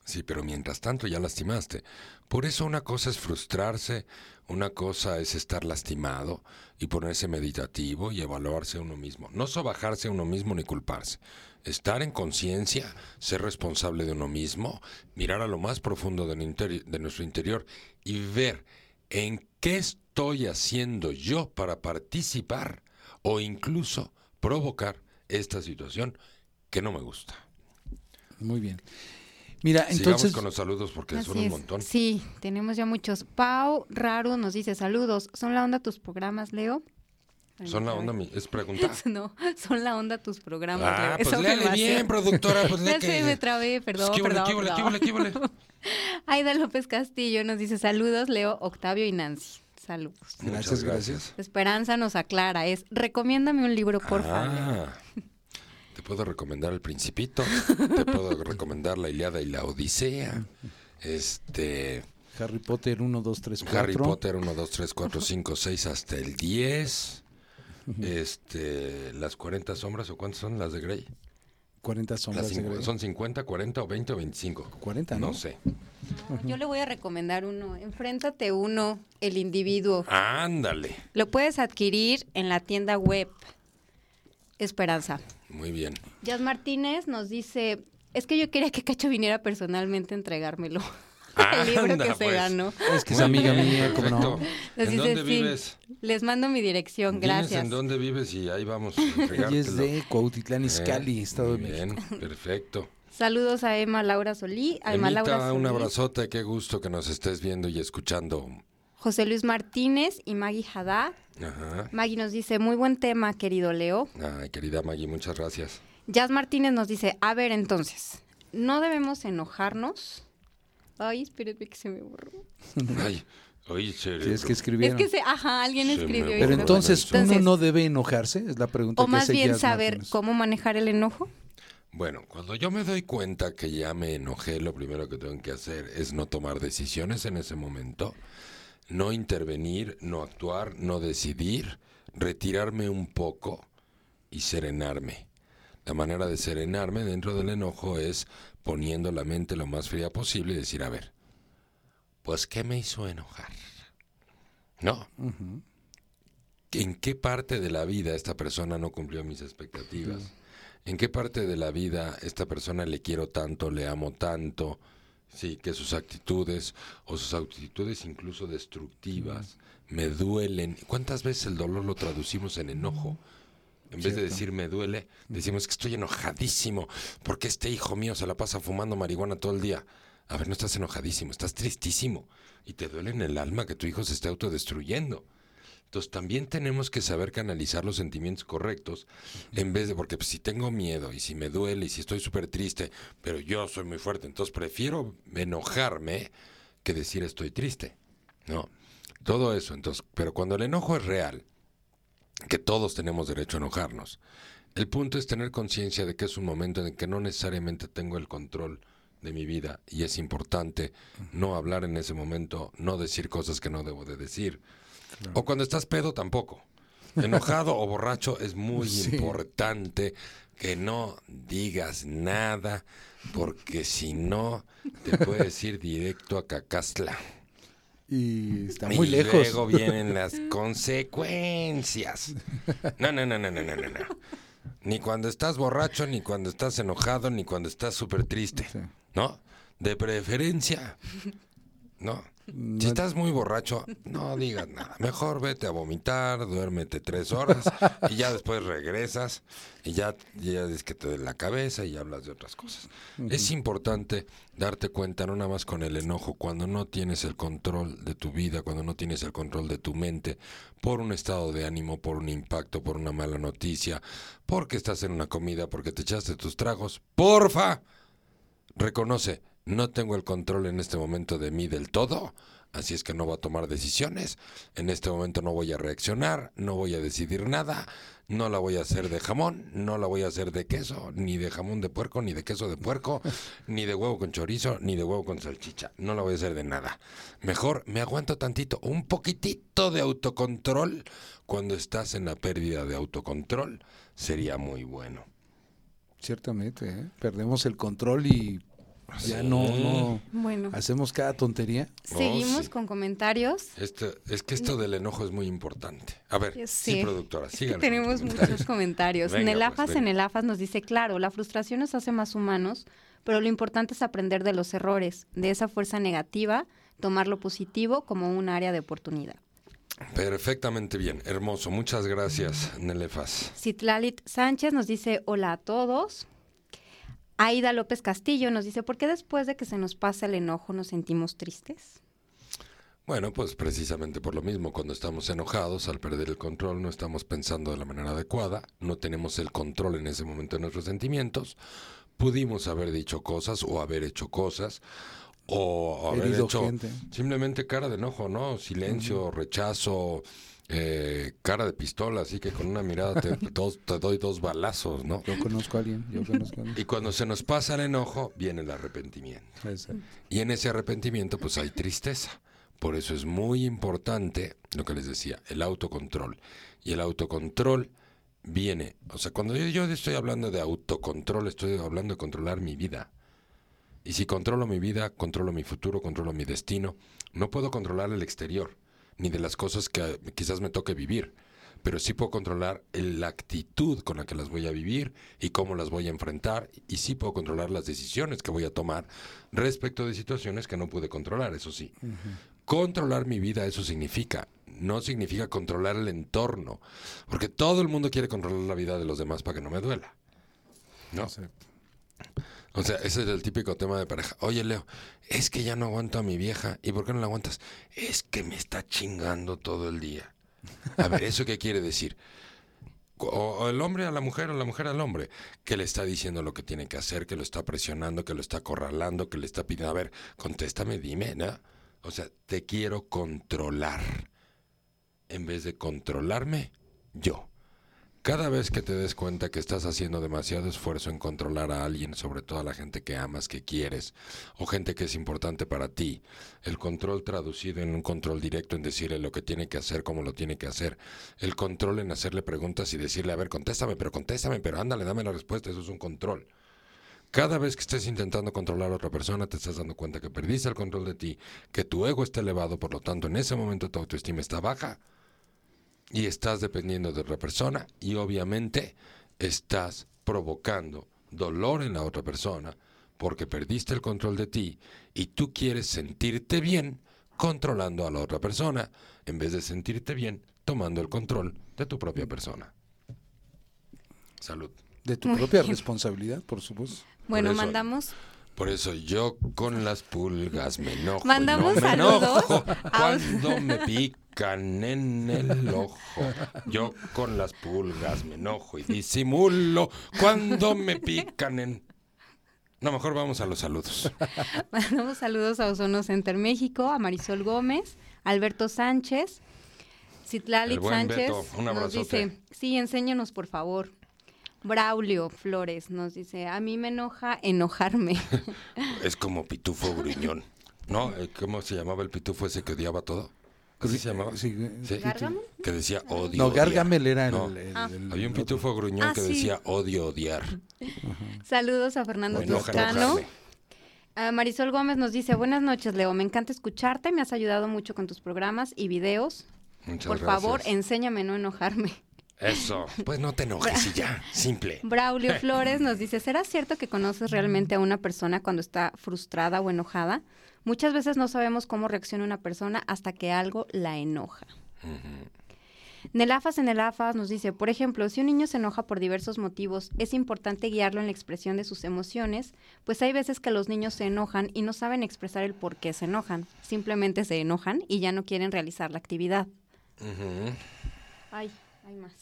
Sí, pero mientras tanto ya lastimaste. Por eso una cosa es frustrarse, una cosa es estar lastimado y ponerse meditativo y evaluarse a uno mismo. No sobajarse a uno mismo ni culparse. Estar en conciencia, ser responsable de uno mismo, mirar a lo más profundo interi- de nuestro interior y ver en qué estoy haciendo yo para participar o incluso provocar esta situación que no me gusta. Muy bien. Mira, Sigamos entonces, con los saludos porque son un es. montón. Sí, tenemos ya muchos. Pau Raro nos dice saludos. ¿Son la onda tus programas, Leo? Son la onda, mi- es pregunta. No, son la onda tus programas, Ah, Leo. pues Esa léale bien, productora, pues Ya sé, que- me trabé, perdón, Pues, ¿qué huele, perdón, qué huele, qué perdón. huele, qué huele? Aida López Castillo nos dice saludos, Leo, Octavio y Nancy. Saludos. Gracias, gracias. Esperanza nos aclara, es recomiéndame un libro, por favor. Ah, te puedo recomendar El Principito, te puedo recomendar La Iliada y la Odisea, este, Harry Potter 1, 2, 3, 4. Harry Potter 1, 2, 3, 4, 5, 6 hasta el 10, este, Las 40 sombras o cuántas son las de Grey? 40 Las sombras de Grey. ¿Son 50, 40 o 20 o 25? 40, ¿no? No sé. Yo le voy a recomendar uno. Enfréntate uno, el individuo. Ándale. Lo puedes adquirir en la tienda web. Esperanza. Muy bien. Jazz Martínez nos dice, es que yo quería que Cacho viniera personalmente a entregármelo. el libro Anda, que se pues. ganó. Es que es amiga mía, ¿cómo no? ¿En dice, dónde "Sí, vives? Les mando mi dirección, gracias. en dónde vives y ahí vamos Ella es de Cuautitlán, Izcalli, Eh, Estado de México. Bien, perfecto. Saludos a Emma Laura Solí. A Emma Laura un Solí, abrazote, qué gusto que nos estés viendo y escuchando. José Luis Martínez y Maggie Hadá. Ajá. Maggie nos dice, muy buen tema, querido Leo. Ay, querida Maggie, muchas gracias. Jazz Martínez nos dice, a ver entonces, no debemos enojarnos. Ay, espérenme que se me borró. Ay, oye, cerebro. Sí, es que escribieron. Es que se, ajá, alguien Se escribió. Pero se entonces. ¿uno Entonces, no debe enojarse? Es la pregunta O que más hace bien Jazz saber Martínez. cómo manejar el enojo. Bueno, cuando yo me doy cuenta que ya me enojé, lo primero que tengo que hacer es no tomar decisiones en ese momento, no intervenir, no actuar, no decidir, retirarme un poco y serenarme. La manera de serenarme dentro del enojo es poniendo la mente lo más fría posible y decir, a ver, pues ¿qué me hizo enojar? No. ¿En qué parte de la vida esta persona no cumplió mis expectativas? ¿En qué parte de la vida esta persona le quiero tanto, le amo tanto? Sí, que sus actitudes o sus actitudes incluso destructivas me duelen. ¿Cuántas veces el dolor lo traducimos en enojo? En vez de decir me duele, decimos que estoy enojadísimo porque este hijo mío se la pasa fumando marihuana todo el día. A ver, no estás enojadísimo, estás tristísimo y te duele en el alma que tu hijo se esté autodestruyendo. Entonces también tenemos que saber canalizar los sentimientos correctos en vez de, porque pues, si tengo miedo y si me duele y si estoy súper triste, pero yo soy muy fuerte, entonces prefiero enojarme que decir estoy triste. No, todo eso, entonces, pero cuando el enojo es real, que todos tenemos derecho a enojarnos, el punto es tener conciencia de que es un momento en el que no necesariamente tengo el control de mi vida y es importante no hablar en ese momento, no decir cosas que no debo de decir O cuando estás pedo tampoco. Enojado o borracho es muy Sí. importante que no digas nada, porque si no, te puedes ir directo a Cacastla. Y está muy y lejos. luego vienen las consecuencias. No, no, no, no, no, no, no. Ni cuando estás borracho, ni cuando estás enojado, ni cuando estás súper triste. Sí. ¿No? De preferencia. ¿No? Si estás muy borracho, no digas nada. Mejor vete a vomitar, duérmete tres horas y ya después regresas y ya, ya es que te dé la cabeza y hablas de otras cosas. Es importante darte cuenta, no nada más con el enojo, cuando no tienes el control de tu vida, cuando no tienes el control de tu mente, por un estado de ánimo, por un impacto, por una mala noticia, porque estás en una comida, porque te echaste tus tragos. Porfa, reconoce, no tengo el control en este momento de mí del todo, así es que no voy a tomar decisiones, en este momento no voy a reaccionar, no voy a decidir nada, no la voy a hacer de jamón, no la voy a hacer de queso, ni de jamón de puerco, ni de queso de puerco, ni de huevo con chorizo, ni de huevo con salchicha, no la voy a hacer de nada. Mejor me aguanto tantito, un poquitito de autocontrol cuando estás en la pérdida de autocontrol, sería muy bueno. Ciertamente, ¿eh? perdemos el control y ya Sí. no, no Bueno, hacemos cada tontería. seguimos sí. con comentarios. Esto, es que esto del enojo es muy importante. A ver, sí, Sí. productora, Es que tenemos comentarios. muchos comentarios. Venga, en el pues, en el AFAS nos dice, claro, la frustración nos hace más humanos, pero lo importante es aprender de los errores, de esa fuerza negativa, tomar lo positivo como un área de oportunidad. Perfectamente bien, hermoso. Muchas gracias, Nelefas. Citlalit Sánchez nos dice, hola a todos. Aida López Castillo nos dice, ¿por qué después de que se nos pasa el enojo nos sentimos tristes? Bueno, pues precisamente por lo mismo, cuando estamos enojados, al perder el control, no estamos pensando de la manera adecuada, no tenemos el control en ese momento de nuestros sentimientos, pudimos haber dicho cosas o haber hecho cosas, o haber Herido hecho gente. simplemente cara de enojo, ¿no? Silencio, rechazo, eh, cara de pistola, así que con una mirada te, dos- te doy dos balazos, ¿no? Yo conozco a alguien, yo conozco a alguien. Y cuando se nos pasa el enojo, viene el arrepentimiento. Exacto. Y en ese arrepentimiento, pues hay tristeza. Por eso es muy importante lo que les decía, el autocontrol. Y el autocontrol viene, o sea, cuando yo, yo estoy hablando de autocontrol, estoy hablando de controlar mi vida. Y si controlo mi vida, controlo mi futuro, controlo mi destino. No puedo controlar el exterior, ni de las cosas que quizás me toque vivir, pero sí puedo controlar la actitud con la que las voy a vivir y cómo las voy a enfrentar, y sí puedo controlar las decisiones que voy a tomar respecto de situaciones que no pude controlar, eso sí. Controlar mi vida, eso significa, no significa controlar el entorno, porque todo el mundo quiere controlar la vida de los demás para que no me duela. ¿No? Exacto. O sea, ese es el típico tema de pareja. Oye, Leo, es que ya no aguanto a mi vieja. ¿Y por qué no la aguantas? Es que me está chingando todo el día. A ver, ¿eso qué quiere decir? O, el hombre a la mujer o la mujer al hombre, que le está diciendo lo que tiene que hacer, que lo está presionando, que lo está acorralando, que le está pidiendo, a ver, contéstame, dime, ¿no? O sea, te quiero controlar. En vez de controlarme, yo. Cada vez que te des cuenta que estás haciendo demasiado esfuerzo en controlar a alguien, sobre todo a la gente que amas, que quieres, o gente que es importante para ti, el control traducido en un control directo en decirle lo que tiene que hacer, cómo lo tiene que hacer, el control en hacerle preguntas y decirle, a ver, contéstame, pero contéstame, pero ándale, dame la respuesta, eso es un control. Cada vez que estés intentando controlar a otra persona, te estás dando cuenta que perdiste el control de ti, que tu ego está elevado, por lo tanto, en ese momento tu autoestima está baja y estás dependiendo de otra persona y obviamente estás provocando dolor en la otra persona porque perdiste el control de ti y tú quieres sentirte bien controlando a la otra persona en vez de sentirte bien tomando el control de tu propia persona. Salud. De tu Muy propia bien. responsabilidad, por supuesto. Bueno, mandamos Por eso yo con las pulgas me enojo. Mandamos no me saludos enojo cuando me pican en el ojo. Yo con las pulgas me enojo y disimulo cuando me pican en... No, mejor vamos a los saludos. Mandamos saludos a Ozono Center México, a Marisol Gómez, Alberto Sánchez, buen Sánchez Beto, un nos dice, sí, enséñanos por favor. Braulio Flores nos dice, a mí me enoja enojarme. Es como pitufo gruñón. ¿No? Eh, ¿Cómo se llamaba el pitufo ese que odiaba todo? ¿Así se llamaba? Sí, Sí. ¿Gargamel? Que decía odio. No, odiar. Gargamel era el, No. el- Ah. el- Había un pitufo gruñón Ah, que sí. decía odio, odiar. Saludos a Fernando Toscano. Ah, Marisol Gómez nos dice, buenas noches, Leo. Me encanta escucharte. Me has ayudado mucho con tus programas y videos. Muchas Por favor, enséñame a no enojarme. Eso. Pues no te enojes y ya. Simple. Braulio Flores nos dice, ¿será cierto que conoces realmente a una persona cuando está frustrada o enojada? Muchas veces no sabemos cómo reacciona una persona hasta que algo la enoja. Nelafas en Nelafas nos dice, por ejemplo, si un niño se enoja por diversos motivos, es importante guiarlo en la expresión de sus emociones, pues hay veces que los niños se enojan y no saben expresar el por qué se enojan. Simplemente se enojan y ya no quieren realizar la actividad. Ay, hay más.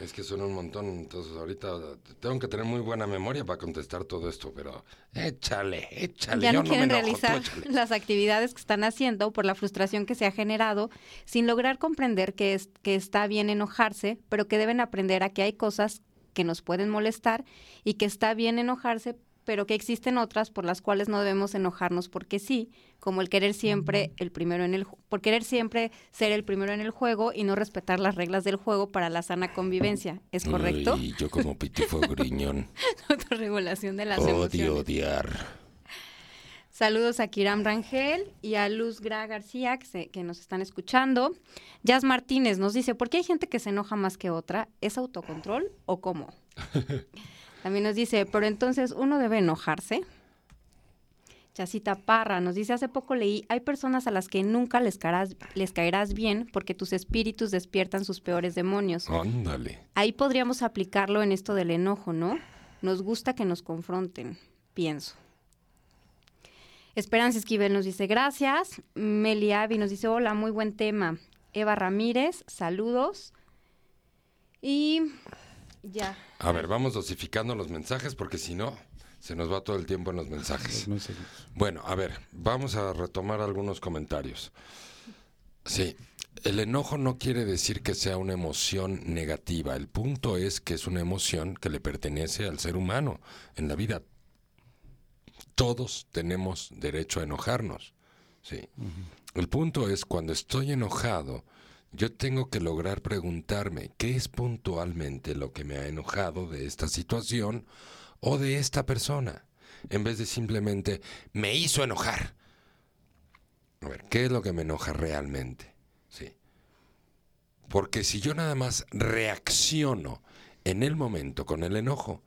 Es que son un montón, entonces ahorita tengo que tener muy buena memoria para contestar todo esto, pero échale, échale. ya yo no quieren me enojo, realizar las actividades que están haciendo por la frustración que se ha generado, sin lograr comprender que, es, que está bien enojarse, pero que deben aprender a que hay cosas que nos pueden molestar y que está bien enojarse, pero que existen otras por las cuales no debemos enojarnos porque sí, como el querer siempre el primero en el por querer siempre ser el primero en el juego y no respetar las reglas del juego para la sana convivencia. ¿Es correcto? Y yo como pitufo griñón, Autorregulación de las odio, emociones. odiar. Saludos a Kiram Rangel y a Luz Gra García que, se- que nos están escuchando. Jazz Martínez nos dice, ¿por qué hay gente que se enoja más que otra? ¿Es autocontrol o cómo? También nos dice, pero entonces uno debe enojarse. Chacita Parra nos dice, hace poco leí, hay personas a las que nunca les caerás, les caerás bien porque tus espíritus despiertan sus peores demonios. Ándale. Ahí podríamos aplicarlo en esto del enojo, ¿no? Nos gusta que nos confronten, pienso. Esperanza Esquivel nos dice gracias. Meli Avi nos dice hola, muy buen tema. Eva Ramírez, saludos. Y ya. A ver, vamos dosificando los mensajes porque si no, se nos va todo el tiempo en los mensajes. Bueno, a ver, vamos a retomar algunos comentarios. Sí, el enojo no quiere decir que sea una emoción negativa. El punto es que es una emoción que le pertenece al ser humano en la vida. Todos tenemos derecho a enojarnos. Sí. El punto es cuando estoy enojado, yo tengo que lograr preguntarme qué es puntualmente lo que me ha enojado de esta situación o de esta persona, en vez de simplemente me hizo enojar. A ver, ¿qué es lo que me enoja realmente? Sí. Porque si yo nada más reacciono en el momento con el enojo,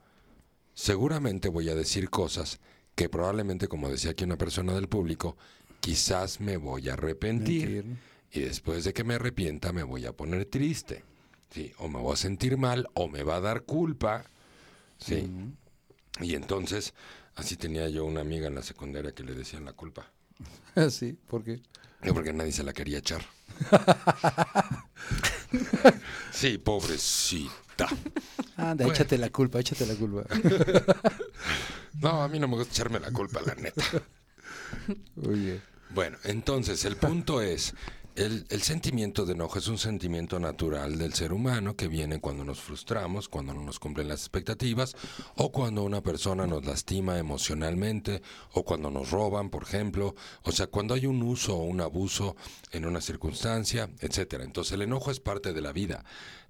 seguramente voy a decir cosas que probablemente, como decía aquí una persona del público, quizás me voy a arrepentir. Y después de que me arrepienta me voy a poner triste. Sí, o me voy a sentir mal o me va a dar culpa. Sí. Y entonces, así tenía yo una amiga en la secundaria que le decían la culpa. Ah, sí, ¿por qué? No, porque nadie se la quería echar. sí, pobrecita. Anda, Bueno. échate la culpa, échate la culpa. No, a mí no me gusta echarme la culpa, la neta. Oye. Bueno, entonces el punto es, el, sentimiento de enojo es un sentimiento natural del ser humano que viene cuando nos frustramos, cuando no nos cumplen las expectativas, o cuando una persona nos lastima emocionalmente, o cuando nos roban, por ejemplo, o sea, cuando hay un uso o un abuso en una circunstancia, etcétera. Entonces el enojo es parte de la vida.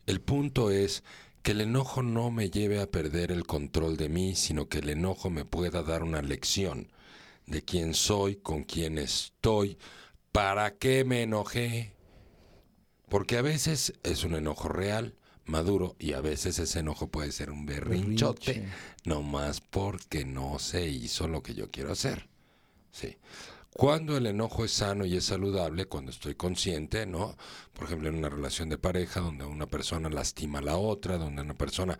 El punto es que el enojo no me lleve a perder el control de mí, sino que el enojo me pueda dar una lección de quién soy, con quién estoy, para qué me enojé. Porque a veces es un enojo real, maduro, y a veces ese enojo puede ser un berrinchote, Berrinche. no más porque no se hizo lo que yo quiero hacer. Sí. Cuando el enojo es sano y es saludable, cuando estoy consciente, ¿no? Por ejemplo, en una relación de pareja donde una persona lastima a la otra, donde una persona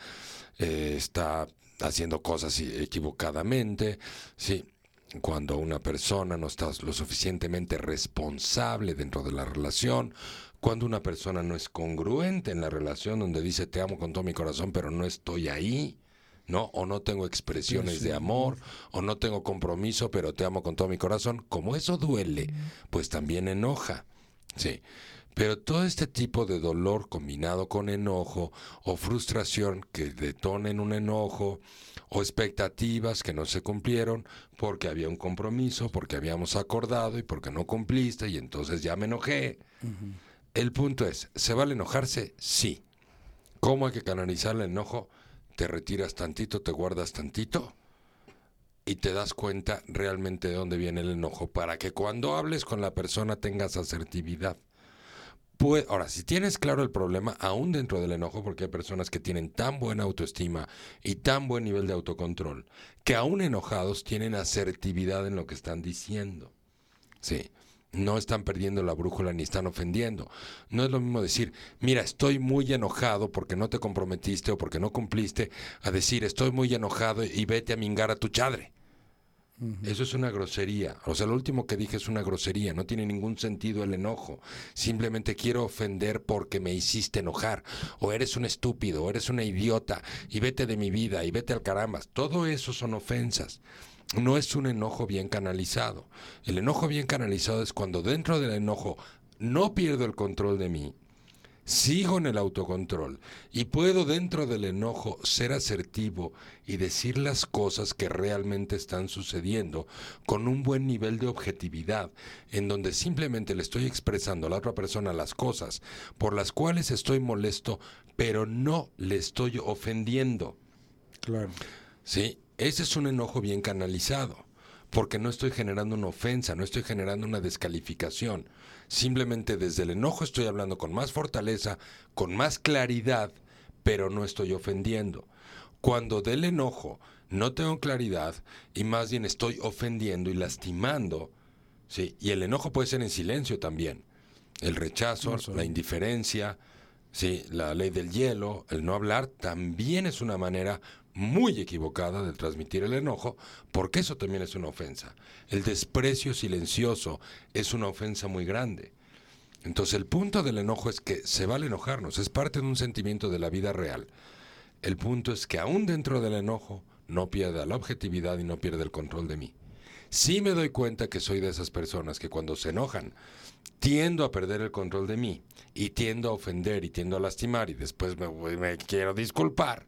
eh, está haciendo cosas equivocadamente, sí. Cuando una persona no está lo suficientemente responsable dentro de la relación, cuando una persona no es congruente en la relación, donde dice te amo con todo mi corazón, pero no estoy ahí, ¿no? O no tengo expresiones de amor, o no tengo compromiso, pero te amo con todo mi corazón. Como eso duele, pues también enoja, sí. Pero todo este tipo de dolor combinado con enojo o frustración que detonen un enojo o expectativas que no se cumplieron porque había un compromiso, porque habíamos acordado y porque no cumpliste y entonces ya me enojé. El punto es, ¿se vale enojarse? Sí. ¿Cómo hay que canalizar el enojo? Te retiras tantito, te guardas tantito y te das cuenta realmente de dónde viene el enojo para que cuando hables con la persona tengas asertividad. Ahora, si tienes claro el problema, aún dentro del enojo, porque hay personas que tienen tan buena autoestima y tan buen nivel de autocontrol, que aún enojados tienen asertividad en lo que están diciendo. Sí, no están perdiendo la brújula ni están ofendiendo. No es lo mismo decir, mira, estoy muy enojado porque no te comprometiste o porque no cumpliste, a decir, estoy muy enojado y vete a mingar a tu chadre. Eso es una grosería. O sea, lo último que dije es una grosería. No tiene ningún sentido el enojo. Simplemente quiero ofender porque me hiciste enojar. O eres un estúpido, o eres una idiota. Y vete de mi vida, y vete al caramba. Todo eso son ofensas. No es un enojo bien canalizado. El enojo bien canalizado es cuando dentro del enojo no pierdo el control de mí, sigo en el autocontrol y puedo dentro del enojo ser asertivo y decir las cosas que realmente están sucediendo con un buen nivel de objetividad, en donde simplemente le estoy expresando a la otra persona las cosas por las cuales estoy molesto, pero no le estoy ofendiendo. Claro. Sí, ese es un enojo bien canalizado, porque no estoy generando una ofensa, no estoy generando una descalificación. Simplemente desde el enojo estoy hablando con más fortaleza, con más claridad, pero no estoy ofendiendo. Cuando del enojo no tengo claridad y más bien estoy ofendiendo y lastimando, sí, y el enojo puede ser en silencio también. El rechazo, la indiferencia, sí, la ley del hielo, el no hablar, también es una manera muy equivocada de transmitir el enojo, porque eso también es una ofensa. El desprecio silencioso es una ofensa muy grande. Entonces el punto del enojo es que se vale enojarnos, es parte de un sentimiento de la vida real. El punto es que aún dentro del enojo no pierda la objetividad y no pierda el control de mí. Sí me doy cuenta que soy de esas personas que cuando se enojan tiendo a perder el control de mí y tiendo a ofender y tiendo a lastimar y después me, me quiero disculpar.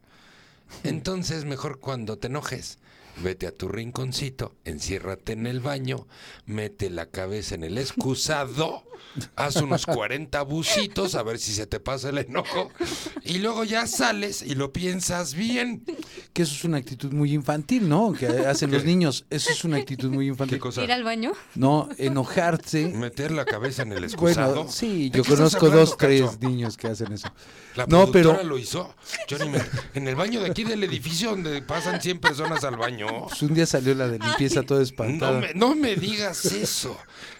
Entonces, mejor cuando te enojes, vete a tu rinconcito, enciérrate en el baño, mete la cabeza en el excusado, haz unos 40 bucitos a ver si se te pasa el enojo y luego ya sales y lo piensas bien. Que eso es una actitud muy infantil, ¿no? Que hacen los niños. Eso es una actitud muy infantil. ¿Qué cosa? Ir al baño. No, enojarse. Meter la cabeza en el excusado. Bueno, sí, ¿De yo conozco hablando, dos, tres Cacho? niños que hacen eso. La No, productora pero- lo hizo. Yo ni me- en el baño de aquí del edificio donde pasan 100 personas al baño. Pues un día salió la de limpieza toda No espantada. me, no me digas eso.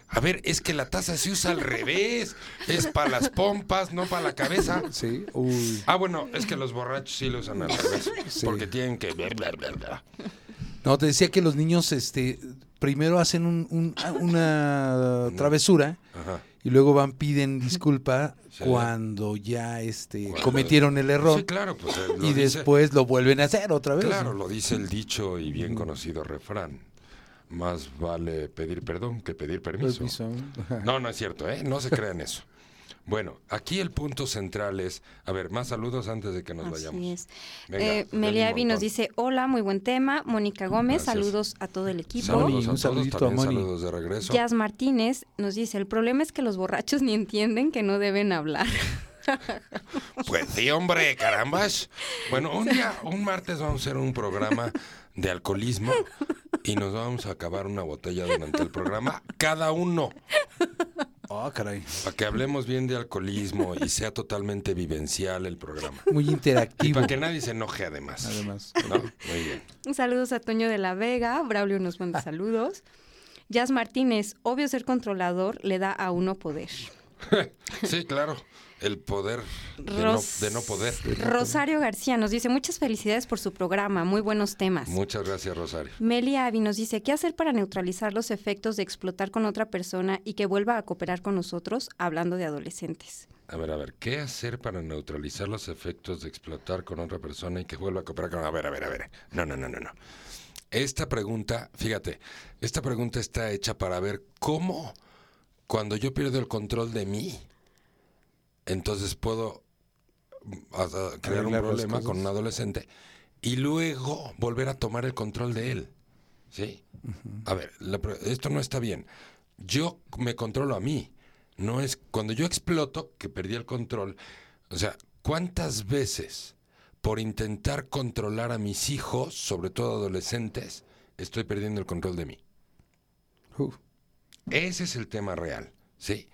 A ver, es que la taza se usa al revés. Es para las pompas, no para la cabeza. Sí, uy. Ah, bueno, es que los borrachos sí lo usan al revés. Sí. Porque tienen que... No, te decía que los niños, este, primero hacen un- un- una travesura Ajá. Y luego van piden disculpa Sí. cuando ya, este, Cuando- cometieron el error Sí, claro, pues eh, y dice- después lo vuelven a hacer otra vez. Claro, ¿no? lo dice el dicho y bien conocido refrán. Más vale pedir perdón que pedir permiso. Permiso. No, no es cierto, ¿eh? No se crean eso. Bueno, aquí el punto central es, a ver, más saludos antes de que nos vayamos. Así es. Venga, Eh, Meliavi nos dice, hola, muy buen tema. Mónica Gómez, Gracias. saludos a todo el equipo. Moni, Saludos a un todos, saludito a también Moni. saludos de regreso. Jazz Martínez nos dice, el problema es que los borrachos ni entienden que no deben hablar. Pues sí, hombre, carambas. Bueno, un día, un martes vamos a hacer un programa de alcoholismo y nos vamos a acabar una botella durante el programa, cada uno, Ah, caray. para que hablemos bien de alcoholismo y sea totalmente vivencial el programa. Muy Y interactivo. para que nadie se enoje además. Además. ¿No? Muy bien. Saludos a Toño de la Vega, Braulio nos manda saludos. Jazz Martínez, obvio ser controlador le da a uno poder. Sí, claro. El poder de no, Ros- de no poder. Rosario García nos dice, muchas felicidades por su programa, muy buenos temas. Muchas gracias, Rosario. Meli Avi nos dice, ¿qué hacer para neutralizar los efectos de explotar con otra persona y que vuelva a cooperar con nosotros, hablando de adolescentes? A ver, a ver, ¿qué hacer para neutralizar los efectos de explotar con otra persona y que vuelva a cooperar con... A ver, a ver, a ver. No, no, no, no, no. Esta pregunta, fíjate, esta pregunta está hecha para ver cómo, cuando yo pierdo el control de mí, entonces puedo mm, crear un Arreglar problema con un adolescente y luego volver a tomar el control de él. ¿Sí? A ver, la esto no está bien. Yo me controlo a mí. No es cuando yo exploto que perdí el control. O sea, ¿cuántas veces por intentar controlar a mis hijos, sobre todo adolescentes, estoy perdiendo el control de mí? Ese es el tema real, ¿sí?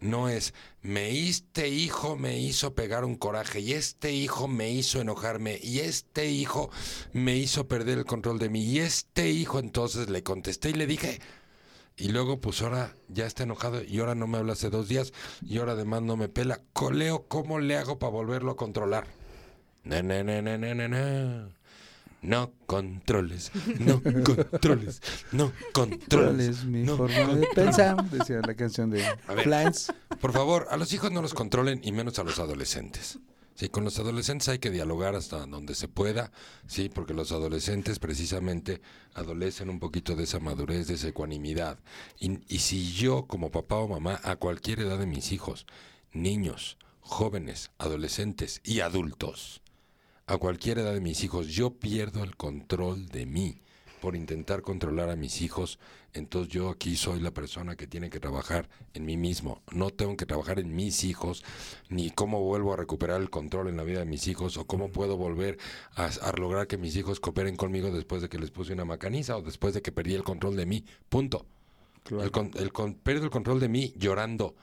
No es, me este hijo me hizo pegar un coraje y este hijo me hizo enojarme y este hijo me hizo perder el control de mí y este hijo entonces le contesté y le dije y luego pues ahora ya está enojado y ahora no me habla hace dos días y ahora además no me pela. Coleo, ¿cómo le hago para volverlo a controlar? Na. No controles, no controles, no ¿Cuál controles. es mi no forma de pensar? Decía la canción de. Flans. Por favor, a los hijos no los controlen y menos a los adolescentes. Sí, con los adolescentes hay que dialogar hasta donde se pueda, sí, porque los adolescentes precisamente adolecen un poquito de esa madurez, de esa ecuanimidad. Y, y si yo, como papá o mamá, a cualquier edad de mis hijos, niños, jóvenes, adolescentes y adultos, a cualquier edad de mis hijos, yo pierdo el control de mí por intentar controlar a mis hijos, entonces yo aquí soy la persona que tiene que trabajar en mí mismo. No tengo que trabajar en mis hijos, ni cómo vuelvo a recuperar el control en la vida de mis hijos, o cómo puedo volver a, a lograr que mis hijos cooperen conmigo después de que les puse una macaniza o después de que perdí el control de mí. Punto. El con- el con- pierdo el control de mí llorando.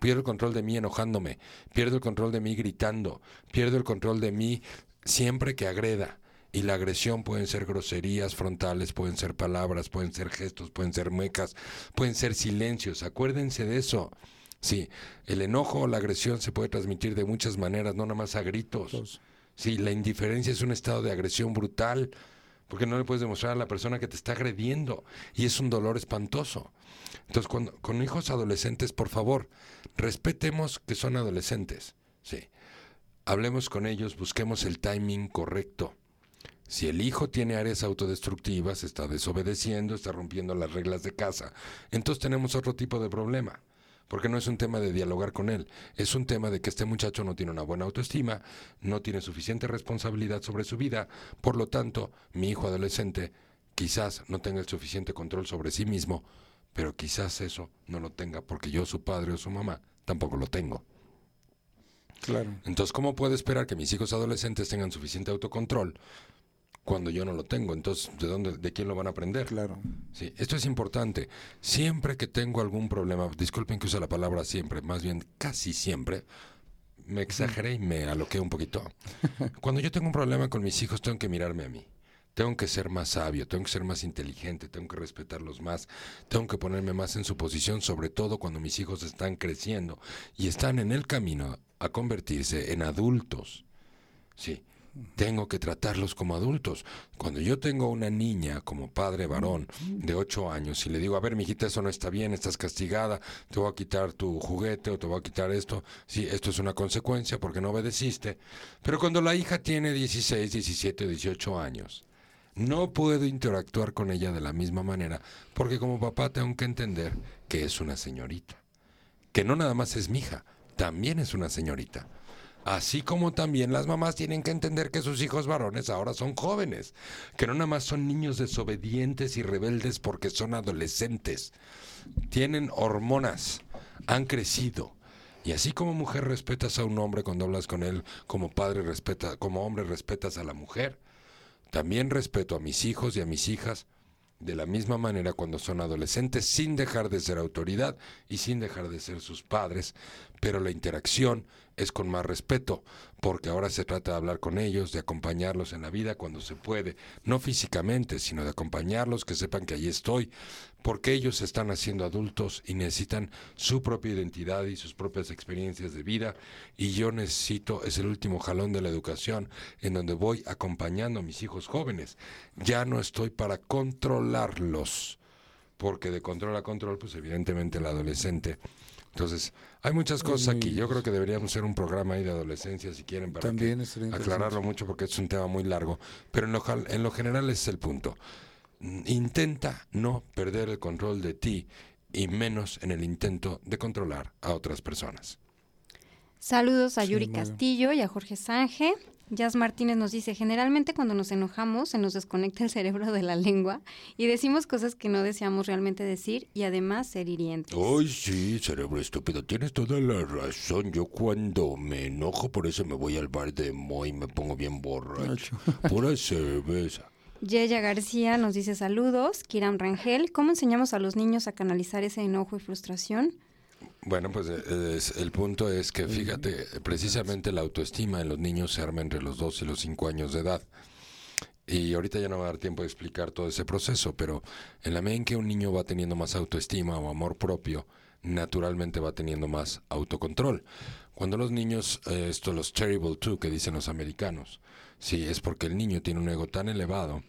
Pierdo el control de mí enojándome. Pierdo el control de mí gritando. Pierdo el control de mí siempre que agreda. Y la agresión pueden ser groserías frontales, pueden ser palabras, pueden ser gestos, pueden ser muecas, pueden ser silencios. Acuérdense de eso. Sí, el enojo o la agresión se puede transmitir de muchas maneras, no nada más a gritos. Sí, la indiferencia es un estado de agresión brutal, porque no le puedes demostrar a la persona que te está agrediendo y es un dolor espantoso. Entonces, cuando, con hijos adolescentes, por favor, respetemos que son adolescentes. Sí. Hablemos con ellos, busquemos el timing correcto. Si el hijo tiene áreas autodestructivas, está desobedeciendo, está rompiendo las reglas de casa, entonces tenemos otro tipo de problema. Porque no es un tema de dialogar con él, es un tema de que este muchacho no tiene una buena autoestima, no tiene suficiente responsabilidad sobre su vida, por lo tanto, mi hijo adolescente quizás no tenga el suficiente control sobre sí mismo, pero quizás eso no lo tenga porque yo, su padre o su mamá, tampoco lo tengo. Claro. Entonces, ¿cómo puedo esperar que mis hijos adolescentes tengan suficiente autocontrol cuando yo no lo tengo? Entonces, ¿de dónde, de quién lo van a aprender? Claro. Sí, esto es importante. Siempre que tengo algún problema, disculpen que use la palabra siempre, más bien casi siempre, me exageré y me aloqué un poquito. Cuando yo tengo un problema con mis hijos, tengo que mirarme a mí. Tengo que ser más sabio, tengo que ser más inteligente, tengo que respetarlos más, tengo que ponerme más en su posición, sobre todo cuando mis hijos están creciendo y están en el camino a convertirse en adultos. Sí, tengo que tratarlos como adultos. Cuando yo tengo una niña como padre varón de 8 años y le digo, a ver, mijita, eso no está bien, estás castigada, te voy a quitar tu juguete o te voy a quitar esto. Sí, esto es una consecuencia porque no obedeciste. Pero cuando la hija tiene 16, 17 o 18 años, no puedo interactuar con ella de la misma manera porque como papá tengo que entender que es una señorita. Que no nada más es mi hija, también es una señorita. Así como también las mamás tienen que entender que sus hijos varones ahora son jóvenes, que no nada más son niños desobedientes y rebeldes porque son adolescentes. Tienen hormonas, han crecido. Y así como mujer respetas a un hombre cuando hablas con él, como padre respeta, como hombre respetas a la mujer, también respeto a mis hijos y a mis hijas de la misma manera cuando son adolescentes, sin dejar de ser autoridad y sin dejar de ser sus padres, pero la interacción es con más respeto, porque ahora se trata de hablar con ellos, de acompañarlos en la vida cuando se puede, no físicamente, sino de acompañarlos, que sepan que allí estoy, porque ellos están haciendo adultos y necesitan su propia identidad y sus propias experiencias de vida, y yo necesito, es el último jalón de la educación, en donde voy acompañando a mis hijos jóvenes. Ya no estoy para controlarlos, porque de control a control, pues evidentemente el adolescente. Entonces, hay muchas cosas aquí. Yo creo que deberíamos hacer un programa ahí de adolescencia, si quieren, para También aclararlo mucho, porque es un tema muy largo. Pero en lo, en lo general ese es el punto. Mm, Intenta no perder el control de ti y menos en el intento de controlar a otras personas. Saludos a Yuri. Castillo y a Jorge Sange. Jazz Martínez nos dice, generalmente cuando nos enojamos se nos desconecta el cerebro de la lengua y decimos cosas que no deseamos realmente decir y además ser hirientes. Ay, sí, cerebro estúpido, tienes toda la razón. Yo cuando me enojo, por eso me voy al bar de Moy y me pongo bien borracho. Pura cerveza. Yeya García nos dice saludos. Kiram Rangel, ¿cómo enseñamos a los niños a canalizar ese enojo y frustración? Bueno, pues eh, es- el punto es que fíjate, precisamente la autoestima en los niños se arma entre los 2 y los 5 años de edad. Y ahorita ya no va a dar tiempo de explicar todo ese proceso, pero en la medida en que un niño va teniendo más autoestima o amor propio, naturalmente va teniendo más autocontrol. Cuando los niños, eh, esto los terrible two que dicen los americanos, sí, es porque el niño tiene un ego tan elevado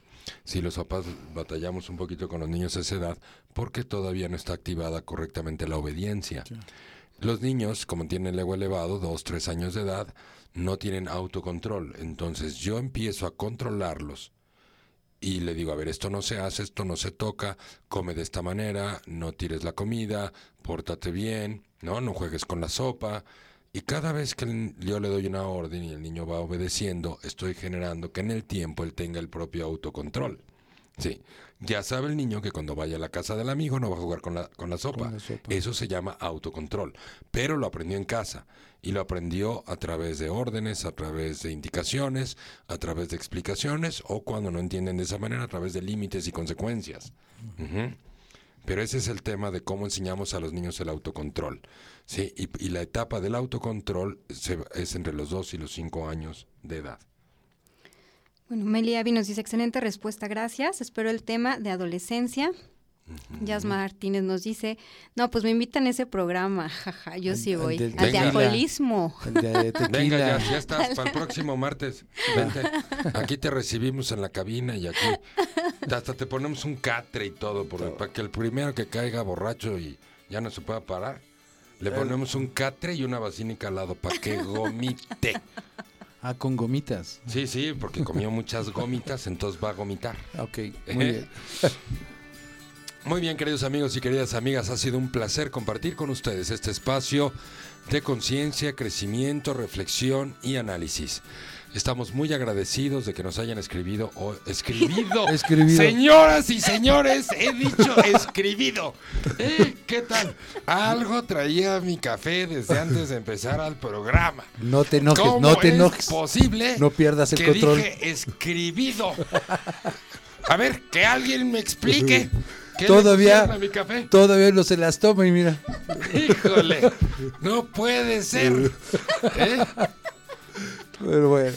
si los papás batallamos un poquito con los niños a esa edad, porque todavía no está activada correctamente la obediencia. Los niños, como tienen el ego elevado, dos, tres años de edad, no tienen autocontrol. Entonces yo empiezo a controlarlos y le digo, a ver, esto no se hace, esto no se toca, come de esta manera, no tires la comida, pórtate bien, no, no juegues con la sopa. Y cada vez que yo le doy una orden y el niño va obedeciendo, estoy generando que en el tiempo él tenga el propio autocontrol. Sí, ya sabe el niño que cuando vaya a la casa del amigo no va a jugar con la, con la sopa. Con la sopa. Eso se llama autocontrol, pero lo aprendió en casa y lo aprendió a través de órdenes, a través de indicaciones, a través de explicaciones o cuando no entienden de esa manera, a través de límites y consecuencias. Ujú. Pero ese es el tema de cómo enseñamos a los niños el autocontrol. Sí, y, la etapa del autocontrol se- es entre los 2 y los 5 años de edad. Bueno, Meli Avi nos dice, excelente respuesta, gracias. Espero el tema de adolescencia. Jazz Martínez nos dice, no, pues me invitan a ese programa, jaja, yo sí voy. Al de alcoholismo. Venga, ya, ya estás para el próximo martes. Vente. Aquí te recibimos en la cabina y aquí hasta te ponemos un catre y todo por- para que el primero que caiga borracho y ya no se pueda parar. Le ponemos un catre y una basínica al lado para que gomite. Ah, con gomitas. Sí, sí, porque comió muchas gomitas, entonces va a gomitar. Ok, muy bien. Muy bien, queridos amigos y queridas amigas, ha sido un placer compartir con ustedes este espacio de conciencia, crecimiento, reflexión y análisis. Estamos muy agradecidos de que nos hayan escribido o escribido. Escribido. Señoras y señores, he dicho escribido. Eh, ¿Qué tal? Algo traía mi café desde antes de empezar al programa. No te enojes, ¿Cómo no te es enojes. posible No pierdas el que control. dije escribido? A ver, que alguien me explique. ¿Qué le Todavía- mi café? Todavía no se las toma y mira. Híjole, no puede ser. ¿eh? Pero bueno,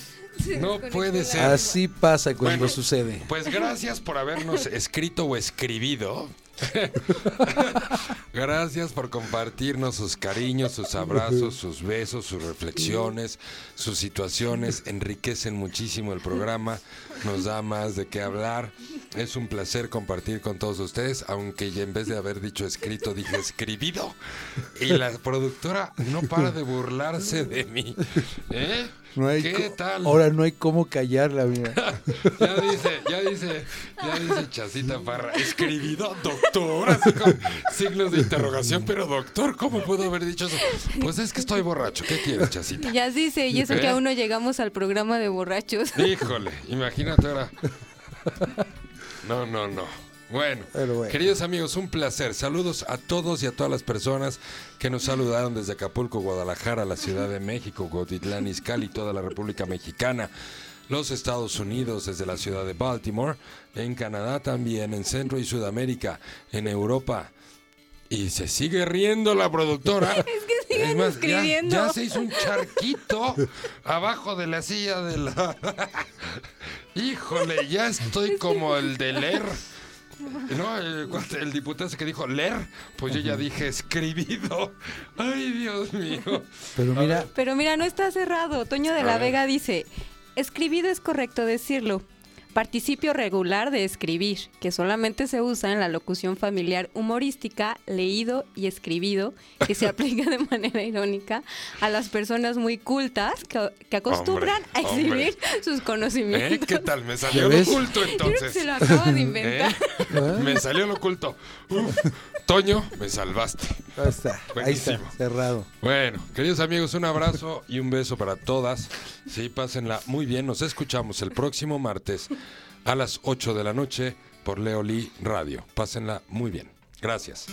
No puede ser. así pasa cuando Bueno. sucede. Pues gracias por habernos escrito o escribido. Gracias por compartirnos sus cariños, sus abrazos, sus besos, sus reflexiones, sus situaciones. Enriquecen muchísimo el programa, nos da más de qué hablar. Es un placer compartir con todos ustedes, aunque ya en vez de haber dicho escrito, dije escribido. Y la productora no para de burlarse de mí. ¿Eh? No hay ¿Qué tal? Ahora no hay cómo callarla, mira. Ya dice, ya dice, ya dice Chacita Parra, escribido doctor, así con signos de interrogación, pero doctor, ¿cómo puedo haber dicho eso? Pues es que estoy borracho, ¿qué quieres, Chacita? Ya dice, y eso que ¿Eh? aún no llegamos al programa de borrachos. Híjole, imagínate ahora. No, no, no. Bueno, queridos amigos, un placer. Saludos a todos y a todas las personas que nos saludaron desde Acapulco, Guadalajara, la Ciudad de México, Gotitlán, Izcalli, toda la República Mexicana, los Estados Unidos, desde la ciudad de Baltimore, en Canadá también, en Centro y Sudamérica, en Europa. Y se sigue riendo la productora. Es que siguen ya- escribiendo. Ya, se hizo un charquito abajo de la silla de la. Híjole, ya estoy como el de leer. No, el, el diputado que dijo leer, pues yo ya dije escribido. Ay, Dios mío. Pero mira, Pero mira, no está cerrado. Toño de la ver. Vega dice, escribido es correcto decirlo. Participio regular de escribir, que solamente se usa en la locución familiar humorística, leído y escribido, que se aplica de manera irónica a las personas muy cultas que, que acostumbran Hombre, a exhibir hombre. sus ¿Eh? conocimientos. ¿Qué tal? Me ¿Ya salió lo oculto Creo que entonces. se lo acaba de ¿Eh? inventar. Me salió lo oculto. Uf. Toño, me salvaste. Ahí está, ahí está, Buenísimo. cerrado. Bueno, queridos amigos, un abrazo y un beso para todas. Sí, pásenla muy bien. Nos escuchamos el próximo martes a las 8 de la noche por Leoli Radio. Pásenla muy bien. Gracias.